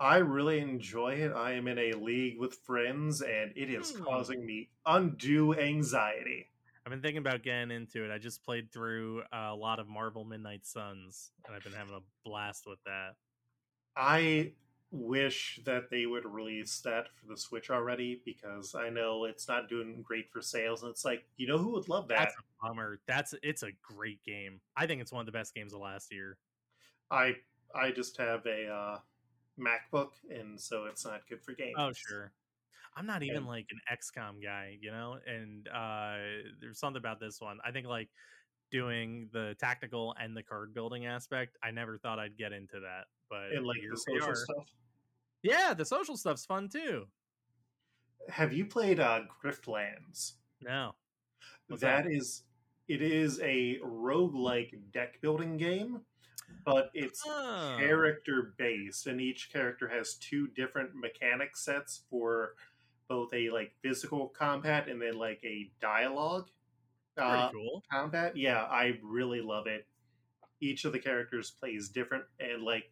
Speaker 1: I really enjoy it. I am in a league with friends, and it is
Speaker 2: Hmm.
Speaker 1: causing me undue anxiety.
Speaker 2: I've been thinking about getting into it. I just played through a lot of Marvel Midnight Suns, and I've been having a blast with that.
Speaker 1: I wish that they would release that for the Switch already because I know it's not doing great for sales, and it's like, you know who would love that?
Speaker 2: That's a bummer. That's it's a great game. I think it's one of the best games of last year.
Speaker 1: I I just have a uh, MacBook, and so it's not good for games.
Speaker 2: Oh sure. I'm not even like an XCOM guy, you know, and uh there's something about this one. I think like doing the tactical and the card building aspect, I never thought I'd get into that. But
Speaker 1: and like the social stuff.
Speaker 2: Yeah, the social stuff's fun too.
Speaker 1: Have you played uh, Griftlands?
Speaker 2: No. What's
Speaker 1: That is, it is a roguelike deck building game, but it's
Speaker 2: Oh.
Speaker 1: character based, and each character has two different mechanic sets for both a like physical combat and then like a dialogue uh,
Speaker 2: cool.
Speaker 1: combat. Yeah, I really love it. Each of the characters plays different, and like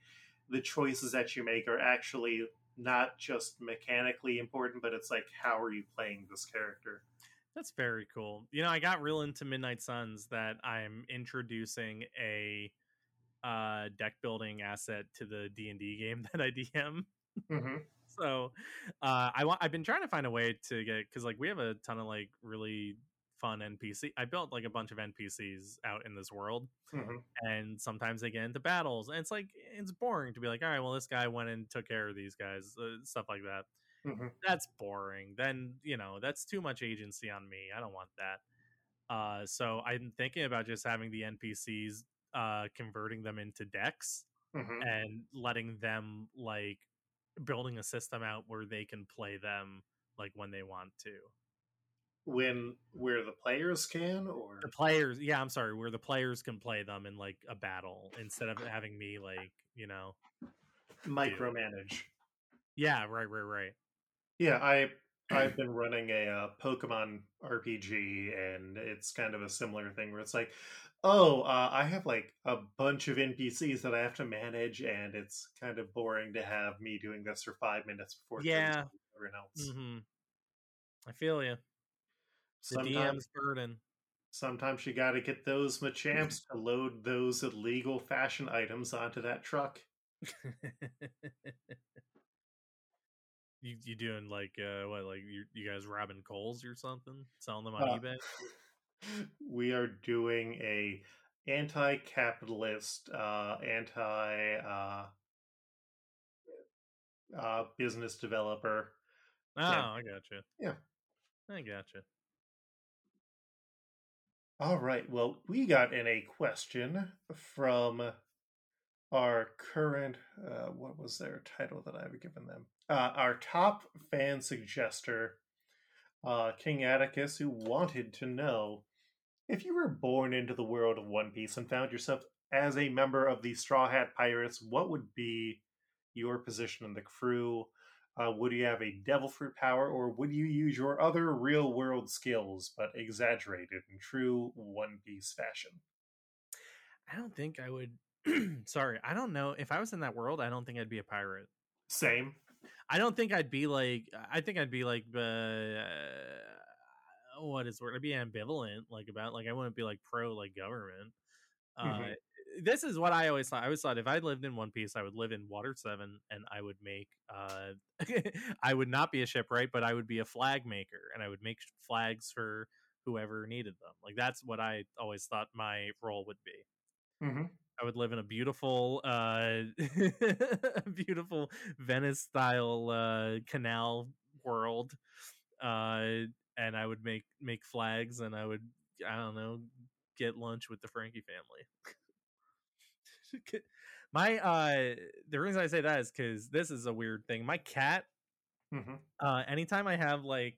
Speaker 1: the choices that you make are actually not just mechanically important, but it's like how are you playing this character?
Speaker 2: That's very cool. You know, I got real into Midnight Suns that I'm introducing a uh deck building asset to the D&D game [LAUGHS] that I DM.
Speaker 1: Mm-hmm.
Speaker 2: So, uh I want I've been trying to find a way to get cuz like we have a ton of like really fun NPC. I built like a bunch of NPCs out in this world
Speaker 1: Mm-hmm.
Speaker 2: and sometimes they get into battles and it's like it's boring to be like, "All right, well this guy went and took care of these guys." Uh, stuff like that
Speaker 1: Mm-hmm.
Speaker 2: that's boring. Then, you know, that's too much agency on me. I don't want that. Uh, so I'm thinking about just having the NPCs uh, converting them into decks
Speaker 1: Mm-hmm.
Speaker 2: and letting them like building a system out where they can play them like when they want to.
Speaker 1: When where the players can, or
Speaker 2: The players, yeah, I'm sorry, where the players can play them in like a battle instead of having me like, you know,
Speaker 1: micromanage.
Speaker 2: yeah, right, right, right.
Speaker 1: Yeah, I I've been running a uh, Pokemon RPG, and it's kind of a similar thing where it's like, oh, uh, I have like a bunch of NPCs that I have to manage, and it's kind of boring to have me doing this for five minutes before
Speaker 2: Yeah.
Speaker 1: everyone else.
Speaker 2: hmm I feel you. The
Speaker 1: Sometimes,
Speaker 2: DM's burden.
Speaker 1: sometimes you got to get those Machamps to load those illegal fashion items onto that truck. [LAUGHS]
Speaker 2: you you doing like uh what like you you guys robbing Kohl's or something selling them on
Speaker 1: Uh,
Speaker 2: eBay?
Speaker 1: We are doing a anti-capitalist, uh, anti uh, uh, business developer.
Speaker 2: Oh,
Speaker 1: yeah.
Speaker 2: I gotcha.
Speaker 1: Yeah.
Speaker 2: I gotcha.
Speaker 1: All right. Well, we got in a question from our current. Uh, what was their title that I've given them? Uh, our top fan suggester, uh, King Atticus, who wanted to know if you were born into the world of One Piece and found yourself as a member of the Straw Hat Pirates, what would be your position in the crew? Uh, would you have a devil fruit power, or would you use your other real world skills but exaggerated in true One Piece fashion?
Speaker 2: I don't think I would. [CLEARS THROAT] Sorry, I don't know. If I was in that world, I don't think I'd be a pirate.
Speaker 1: Same.
Speaker 2: I don't think I'd be like. I think I'd be like. Uh, what is word? I'd be ambivalent, like about like I wouldn't be like pro like government. Uh,
Speaker 1: Mhm.
Speaker 2: This is what I always thought. I always thought if I lived in One Piece, I would live in Water Seven, and I would make. uh [LAUGHS] I would not be a shipwright, but I would be a flag maker, and I would make flags for whoever needed them. Like that's what I always thought my role would be.
Speaker 1: Mm-hmm.
Speaker 2: I would live in a beautiful, uh, [LAUGHS] beautiful Venice style uh, canal world, uh, and I would make make flags, and I would I don't know get lunch with the Franky family. [LAUGHS] My uh, the reason I say that is because this is a weird thing. My cat
Speaker 1: Mm-hmm.
Speaker 2: uh anytime i have like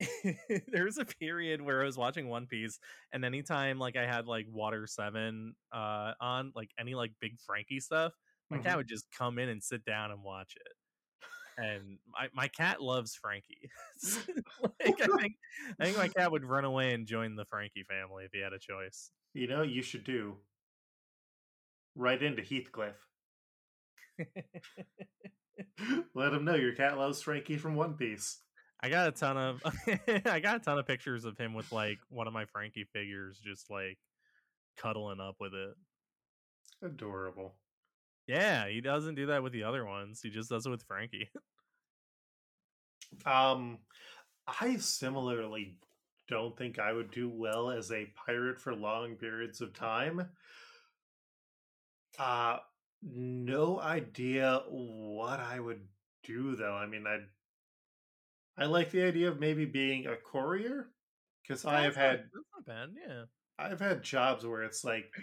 Speaker 2: [LAUGHS] there was a period where i was watching one piece and anytime like i had like water 7 uh on like any like big Franky stuff my cat would just come in and sit down and watch it and my, my cat loves Franky [LAUGHS] [LAUGHS] like i think i think my cat would run away and join the Franky family if he had a choice
Speaker 1: You know, you should do right into Heathcliff. [LAUGHS] Let him know your cat loves Franky from One Piece.
Speaker 2: I got a ton of I got a ton of pictures of him with like one of my Franky figures just like cuddling up with it.
Speaker 1: Adorable.
Speaker 2: Yeah, he doesn't do that with the other ones. He just does it with Franky. [LAUGHS]
Speaker 1: Um, I similarly don't think I would do well as a pirate for long periods of time. Uh, no idea what I would do though. I mean, I I like the idea of maybe being a courier because I have
Speaker 2: not-
Speaker 1: had
Speaker 2: that's not bad. Yeah.
Speaker 1: I've had jobs where it's like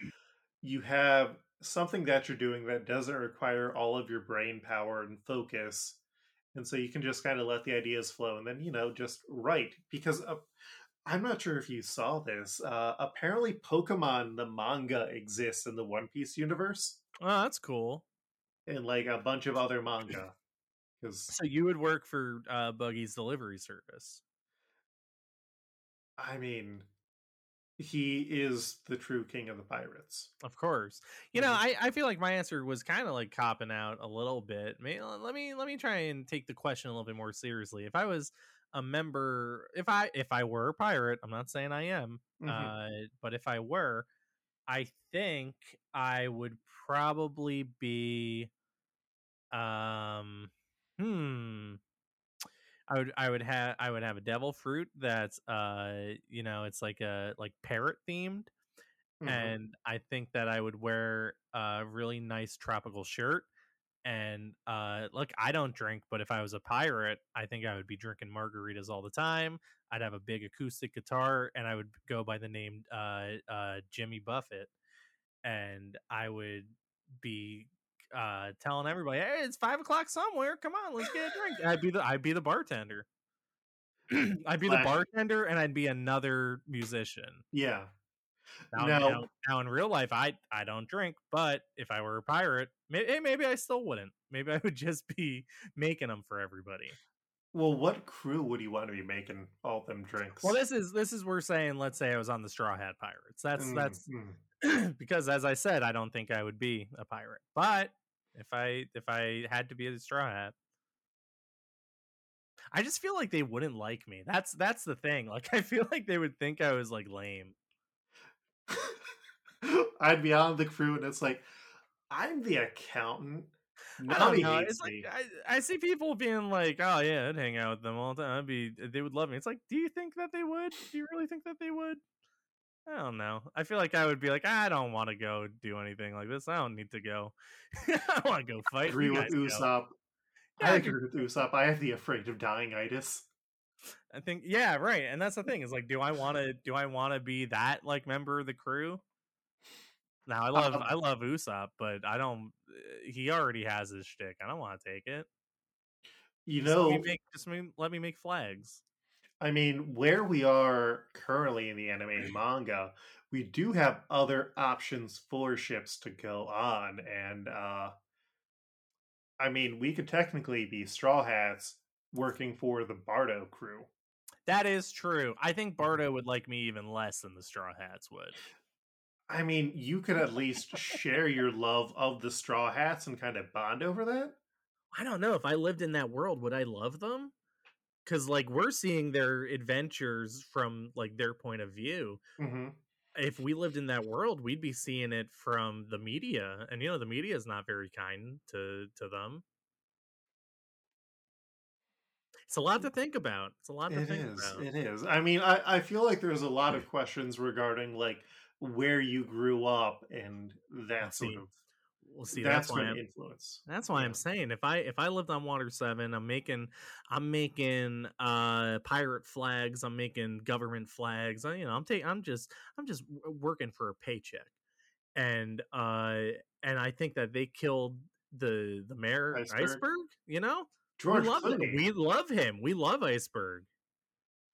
Speaker 1: you have something that you're doing that doesn't require all of your brain power and focus. And so you can just kind of let the ideas flow and then, you know, just write. Because uh, I'm not sure if you saw this. Uh, apparently, Pokemon, the manga, exists in the One Piece universe
Speaker 2: Oh, that's cool.
Speaker 1: and like a bunch of other manga. [LAUGHS] Because,
Speaker 2: So you would work for uh, Buggy's delivery service.
Speaker 1: I mean, he is the true king of the pirates.
Speaker 2: Of course. You know. I, I feel like my answer was kind of like copping out a little bit. May- Let me let me try and take the question a little bit more seriously. If I was a member, if I if I were a pirate, I'm not saying I am,
Speaker 1: Mhm.
Speaker 2: uh, but if I were, I think I would probably be, um, hmm. I would I would have I would have a devil fruit that's uh you know it's like a like parrot themed
Speaker 1: Mhm.
Speaker 2: and I think that I would wear a really nice tropical shirt. And uh, look, I don't drink, but if I was a pirate, I think I would be drinking margaritas all the time. I'd have a big acoustic guitar, and I would go by the name uh, uh, Jimmy Buffett, and I would be uh, telling everybody, "Hey, it's five o'clock somewhere. Come on, let's get a drink." I'd be the I'd be the bartender. [CLEARS THROAT] I'd be the bartender, and I'd be another musician.
Speaker 1: yeah.
Speaker 2: Now,
Speaker 1: No.
Speaker 2: now, now in real life, I I don't drink, but if I were a pirate, maybe, maybe I still wouldn't. Maybe I would [LAUGHS] just be making them for everybody.
Speaker 1: Well, what crew would you want to be making all them drinks?
Speaker 2: Well, this is this is we're saying. Let's say I was on the Straw Hat Pirates. That's
Speaker 1: Mm,
Speaker 2: that's
Speaker 1: mm. [CLEARS THROAT]
Speaker 2: because, as I said, I don't think I would be a pirate. But if I if I had to be a Straw Hat, I just feel like they wouldn't like me. That's that's the thing. Like [LAUGHS] I feel like they would think I was like lame. [LAUGHS]
Speaker 1: I'd be on the crew, and it's like, I'm the accountant.
Speaker 2: I know.
Speaker 1: hates
Speaker 2: It's like. I, I see people being like, "Oh yeah, I'd hang out with them all the time. I'd be, they would love me." It's like, do you think that they would? Do you really think that they would? I don't know. I feel like I would be like, I don't want to go do anything like this. I don't need to go. [LAUGHS] I want to go
Speaker 1: I
Speaker 2: fight.
Speaker 1: agree with. Usopp.
Speaker 2: Yeah,
Speaker 1: I
Speaker 2: I
Speaker 1: agree with Usopp. I have the afraid of dying itis.
Speaker 2: I think, yeah, right. And that's the thing is like, do I want to? Do I want to be that like member of the crew? Now I love
Speaker 1: Um,
Speaker 2: I love Usopp, but I don't. uh, He already has his shtick. I don't want to take it.
Speaker 1: You
Speaker 2: Just let me
Speaker 1: know,
Speaker 2: make, just me, let me make flags.
Speaker 1: I mean, where we are currently in the anime manga, we do have other options for ships to go on, and uh I mean, we could technically be Straw Hats working for the Barto crew.
Speaker 2: That is true. I think Barto would like me even less than the Straw Hats would.
Speaker 1: I mean, you could at least share your love of the Straw Hats and kind of bond over that.
Speaker 2: I don't know if I lived in that world, would I love them? Because like we're seeing their adventures from like their point of view.
Speaker 1: hmm
Speaker 2: If we lived in that world, we'd be seeing it from the media, and you know the media is not very kind to to them. It's a lot to think about. It's a lot to
Speaker 1: It
Speaker 2: think
Speaker 1: is.
Speaker 2: about.
Speaker 1: It is. I mean, I, I feel like there's a lot of [LAUGHS] questions regarding like where you grew up and that sort of
Speaker 2: Well, see, that's,
Speaker 1: that's
Speaker 2: why I'm,
Speaker 1: influence.
Speaker 2: That's why. I'm saying if I if I lived on Water Seven, I'm making I'm making uh pirate flags, I'm making government flags. I, you know, I'm taking I'm just I'm just working for a paycheck, and uh and I think that they killed the the mayor
Speaker 1: Iceberg?
Speaker 2: Iceberg. You know,
Speaker 1: George
Speaker 2: we love.
Speaker 1: Clooney.
Speaker 2: we love him. We love Iceberg.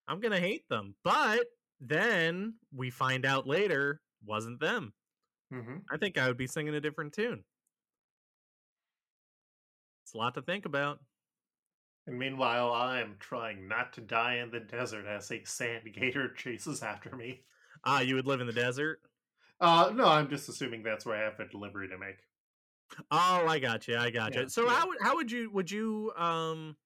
Speaker 2: I'm gonna hate them, but then we find out later wasn't them.
Speaker 1: Hmm
Speaker 2: I think I would be singing a different tune. It's a lot to think about.
Speaker 1: And meanwhile, I'm trying not to die in the desert as a sand [LAUGHS] gator chases after me.
Speaker 2: Ah, you would live in the desert.
Speaker 1: Uh, no, I'm just assuming that's where I have a delivery to make.
Speaker 2: Oh, I got you. I got you. So
Speaker 1: yeah.
Speaker 2: how would how would you would you um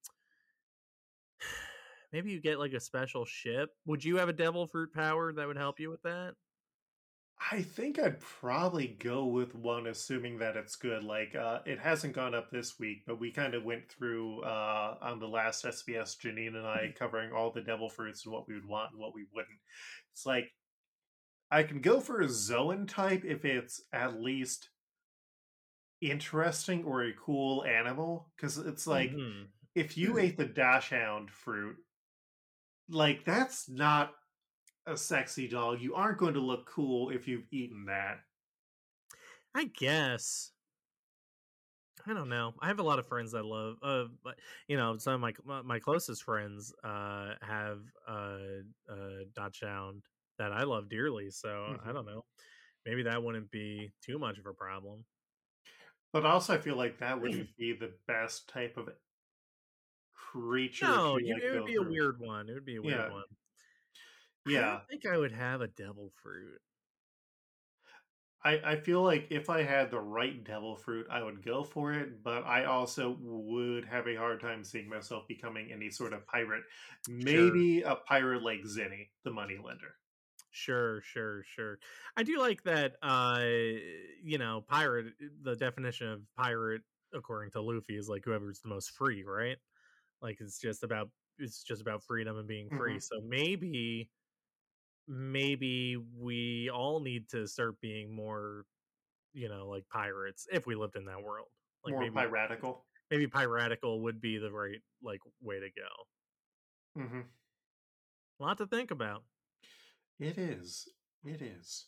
Speaker 2: [SIGHS] maybe you get like a special ship? Would you have a devil fruit power that would help you with that?
Speaker 1: I think I'd probably go with one, assuming that it's good. Like, uh, it hasn't gone up this week, but we kind of went through uh, on the last SBS, Janine and I, covering all the devil fruits and what we would want and what we wouldn't. It's like I can go for a Zoan type if it's at least interesting or a cool animal, because it's like
Speaker 2: Mhm.
Speaker 1: if you ate the dachshund fruit, like that's not a sexy dog. You aren't going to look cool if you've eaten that.
Speaker 2: I guess. I don't know. I have a lot of friends that love, uh, but you know, some of my my- my closest friends uh have uh uh Dachshund that I love dearly. So I
Speaker 1: Mhm.
Speaker 2: don't know. Maybe that wouldn't be too much of a problem.
Speaker 1: But also, I feel like that wouldn't [CLEARS THROAT] be the best type of creature.
Speaker 2: No, you, it would be a weird one. It would be a weird
Speaker 1: Yeah.
Speaker 2: one. I
Speaker 1: Yeah,
Speaker 2: don't think I would have a devil fruit.
Speaker 1: I, I feel like if I had the right devil fruit, I would go for it. But I also would have a hard time seeing myself becoming any sort of pirate. Maybe a pirate like Zinni, the moneylender.
Speaker 2: Sure, sure, sure. I do like that. Uh, you know, pirate. The definition of pirate, according to Luffy, is like whoever's the most free, right? Like it's just about it's just about freedom and being free.
Speaker 1: Mhm.
Speaker 2: So maybe, maybe we all need to start being more, you know, like pirates if we lived in that world. Like
Speaker 1: More
Speaker 2: maybe
Speaker 1: piratical.
Speaker 2: maybe piratical would be the right like way to go.
Speaker 1: hmm
Speaker 2: A lot to think about.
Speaker 1: It is. It is.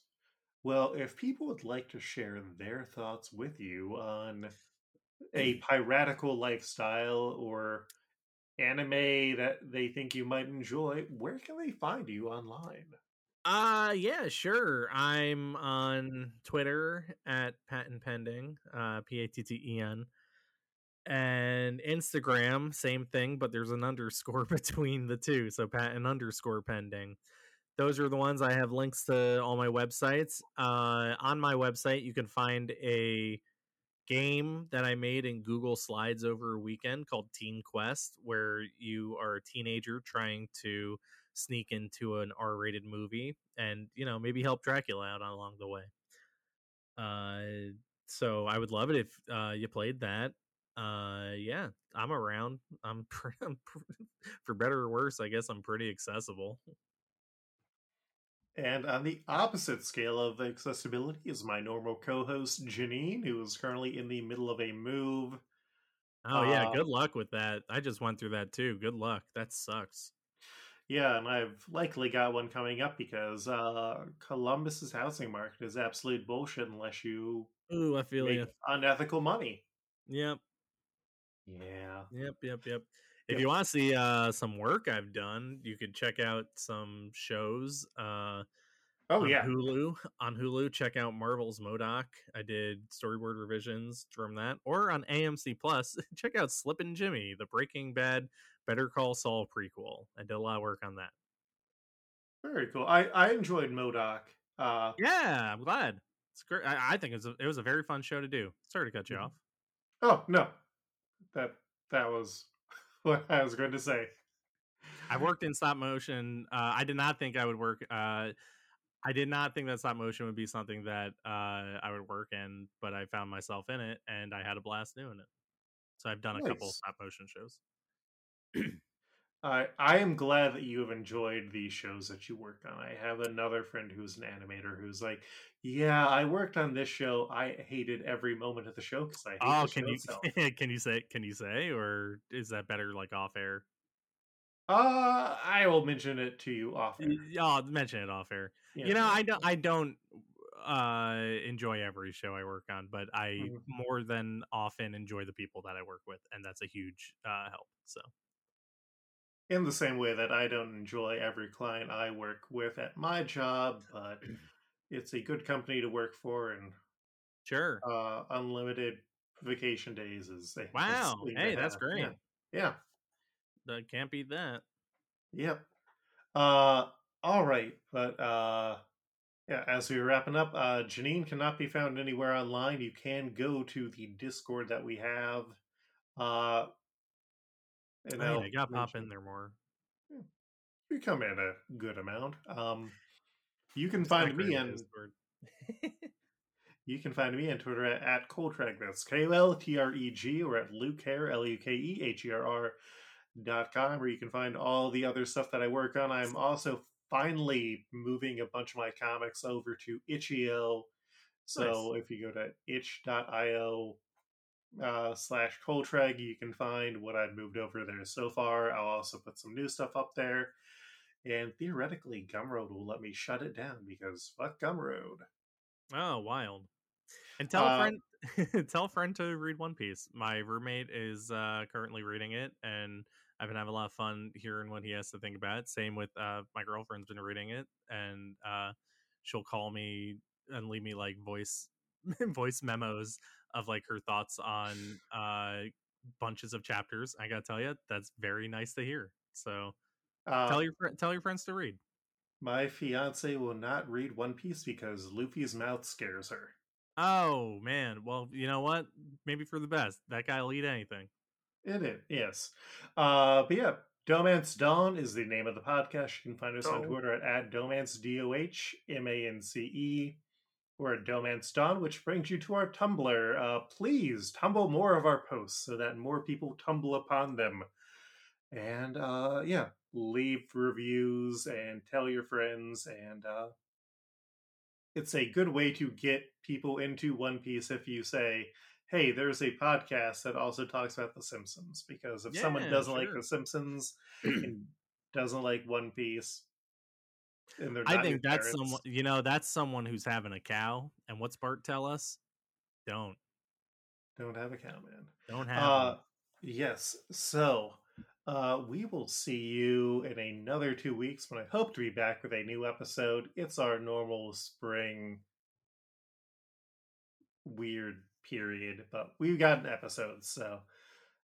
Speaker 1: Well, if people would like to share their thoughts with you on a piratical lifestyle or anime that they think you might enjoy, where can they find you online?
Speaker 2: Uh yeah, sure. I'm on Twitter at patten pending, uh P A T T E N. And Instagram, same thing, but there's an [LAUGHS] underscore between the two. So patten underscore pending. Those are the ones I have links to all my websites. Uh on my website you can find a game that I made in Google Slides over a weekend called Teen Quest, where you are a teenager trying to sneak into an R-rated movie and you know maybe help Dracula out along the way. Uh, so I would love it if uh, you played that. Uh, yeah, I'm around. I'm, [LAUGHS] pre- I'm pre- for better or worse. I guess I'm pretty accessible.
Speaker 1: And on the opposite scale of accessibility is my normal co host, Janine, who is currently in the middle of a move.
Speaker 2: Oh yeah,
Speaker 1: Uh,
Speaker 2: good luck with that. I just went through that too. Good luck. That sucks.
Speaker 1: Yeah, and I've likely got one coming up because uh, Columbus's housing market is absolute bullshit unless you
Speaker 2: Ooh, I feel
Speaker 1: make
Speaker 2: you.
Speaker 1: unethical money.
Speaker 2: Yep.
Speaker 1: Yeah.
Speaker 2: Yep, yep, yep. If
Speaker 1: Yep.
Speaker 2: you want to see uh, some work I've done, you could check out some shows. Uh,
Speaker 1: Oh
Speaker 2: on
Speaker 1: yeah.
Speaker 2: Hulu. On Hulu, check out Marvel's Modoc. I did storyboard revisions from that. Or on AMC Plus, [LAUGHS] check out Slippin' Jimmy, the Breaking Bad Better Call Saul prequel. I did a lot of work on that.
Speaker 1: Very cool. I I enjoyed Modoc. Uh,
Speaker 2: Yeah, I'm glad. It's great. I, I think it was a, it was a very fun show to do. Sorry to cut you
Speaker 1: Mhm.
Speaker 2: off.
Speaker 1: oh no, that that was [LAUGHS] what I was going to say.
Speaker 2: I worked in stop motion. Uh, I did not think I would work. Uh, I did not think that stop motion would be something that uh, I would work in, but I found myself in it, and I had a blast doing it. So I've done a couple
Speaker 1: Nice.
Speaker 2: stop motion shows. [CLEARS THROAT]
Speaker 1: I I am glad that you have enjoyed the shows that you work on. I have another friend who's an animator who's like, "Yeah, I worked on this show. I hated every moment of the show because I hate
Speaker 2: Oh, can you [LAUGHS] can you say can you say, or is that better like off air?
Speaker 1: Uh, I will mention it to you often.
Speaker 2: Y- I'll mention it off air. You know, I don't I don't uh enjoy every show I work on, but I
Speaker 1: Mhm.
Speaker 2: more than often enjoy the people that I work with, and that's a huge uh help. So
Speaker 1: in the same way that I don't enjoy every client I work with at my job, but it's a good company to work for, and
Speaker 2: sure.
Speaker 1: uh, unlimited vacation days is a
Speaker 2: Wow.
Speaker 1: thing
Speaker 2: Hey, that's
Speaker 1: have.
Speaker 2: great.
Speaker 1: Yeah. yeah.
Speaker 2: That can't beat that.
Speaker 1: Yep. Uh, all right, but uh, yeah. As we were wrapping up, uh, Janine cannot be found anywhere online. You can go to the Discord that we have. Uh, and
Speaker 2: I mean,
Speaker 1: I'll
Speaker 2: got pop in there more.
Speaker 1: You come in a good amount. Um, you can find me on [LAUGHS] you can find me on Twitter at, at Koltreg. That's K O L T R E G or at Luke Herr L U K E H E R R dot com, where you can find all the other stuff that I work on. I'm also finally moving a bunch of my comics over to itch.io. So if you go to itch.io uh, slash Koltreg, you can find what I've moved over there so far. I'll also put some new stuff up there. And theoretically, Gumroad will let me shut it down because fuck Gumroad.
Speaker 2: Oh, wild. And tell
Speaker 1: Uh,
Speaker 2: a friend [LAUGHS] tell a friend to read One Piece. My roommate is uh currently reading it and I've been having a lot of fun hearing what he has to think about it. Same with uh my girlfriend's been reading it and uh she'll call me and leave me like voice [LAUGHS] voice memos of like her thoughts on uh bunches of chapters. I got to tell you, that's very nice to hear. So,
Speaker 1: Uh,
Speaker 2: tell your tell your friends to read.
Speaker 1: My fiance will not read One Piece because Luffy's mouth scares her.
Speaker 2: Oh man, well, you know what? Maybe for the best. That guy will eat anything.
Speaker 1: It is, yes. Uh, but yeah, Dohmance Dawn is the name of the podcast. You can find us on Twitter at, at Dohmance, D O H M A N C E, or at Dohmance Dawn, which brings you to our Tumblr. Uh, please tumble more of our posts so that more people tumble upon them. And uh, yeah, leave reviews and tell your friends. And uh, it's a good way to get people into One Piece if you say, hey, there's a podcast that also talks about The Simpsons. Because if someone doesn't like. The Simpsons [CLEARS THROAT] and doesn't like One Piece,
Speaker 2: I think that's
Speaker 1: parents,
Speaker 2: someone you know, that's someone who's having a cow. And what's Bart tell us? Don't.
Speaker 1: don't have a cow, man.
Speaker 2: Don't have
Speaker 1: Uh, yes. So uh, we will see you in another two weeks when I hope to be back with a new episode. It's our normal spring weird period, but we've got an episode. So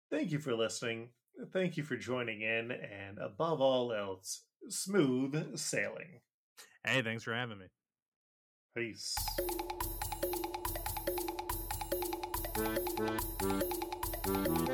Speaker 1: thank you for listening. Thank you for joining in. And above all else, smooth sailing.
Speaker 2: Hey, thanks for having me.
Speaker 1: Peace.
Speaker 3: Thank you.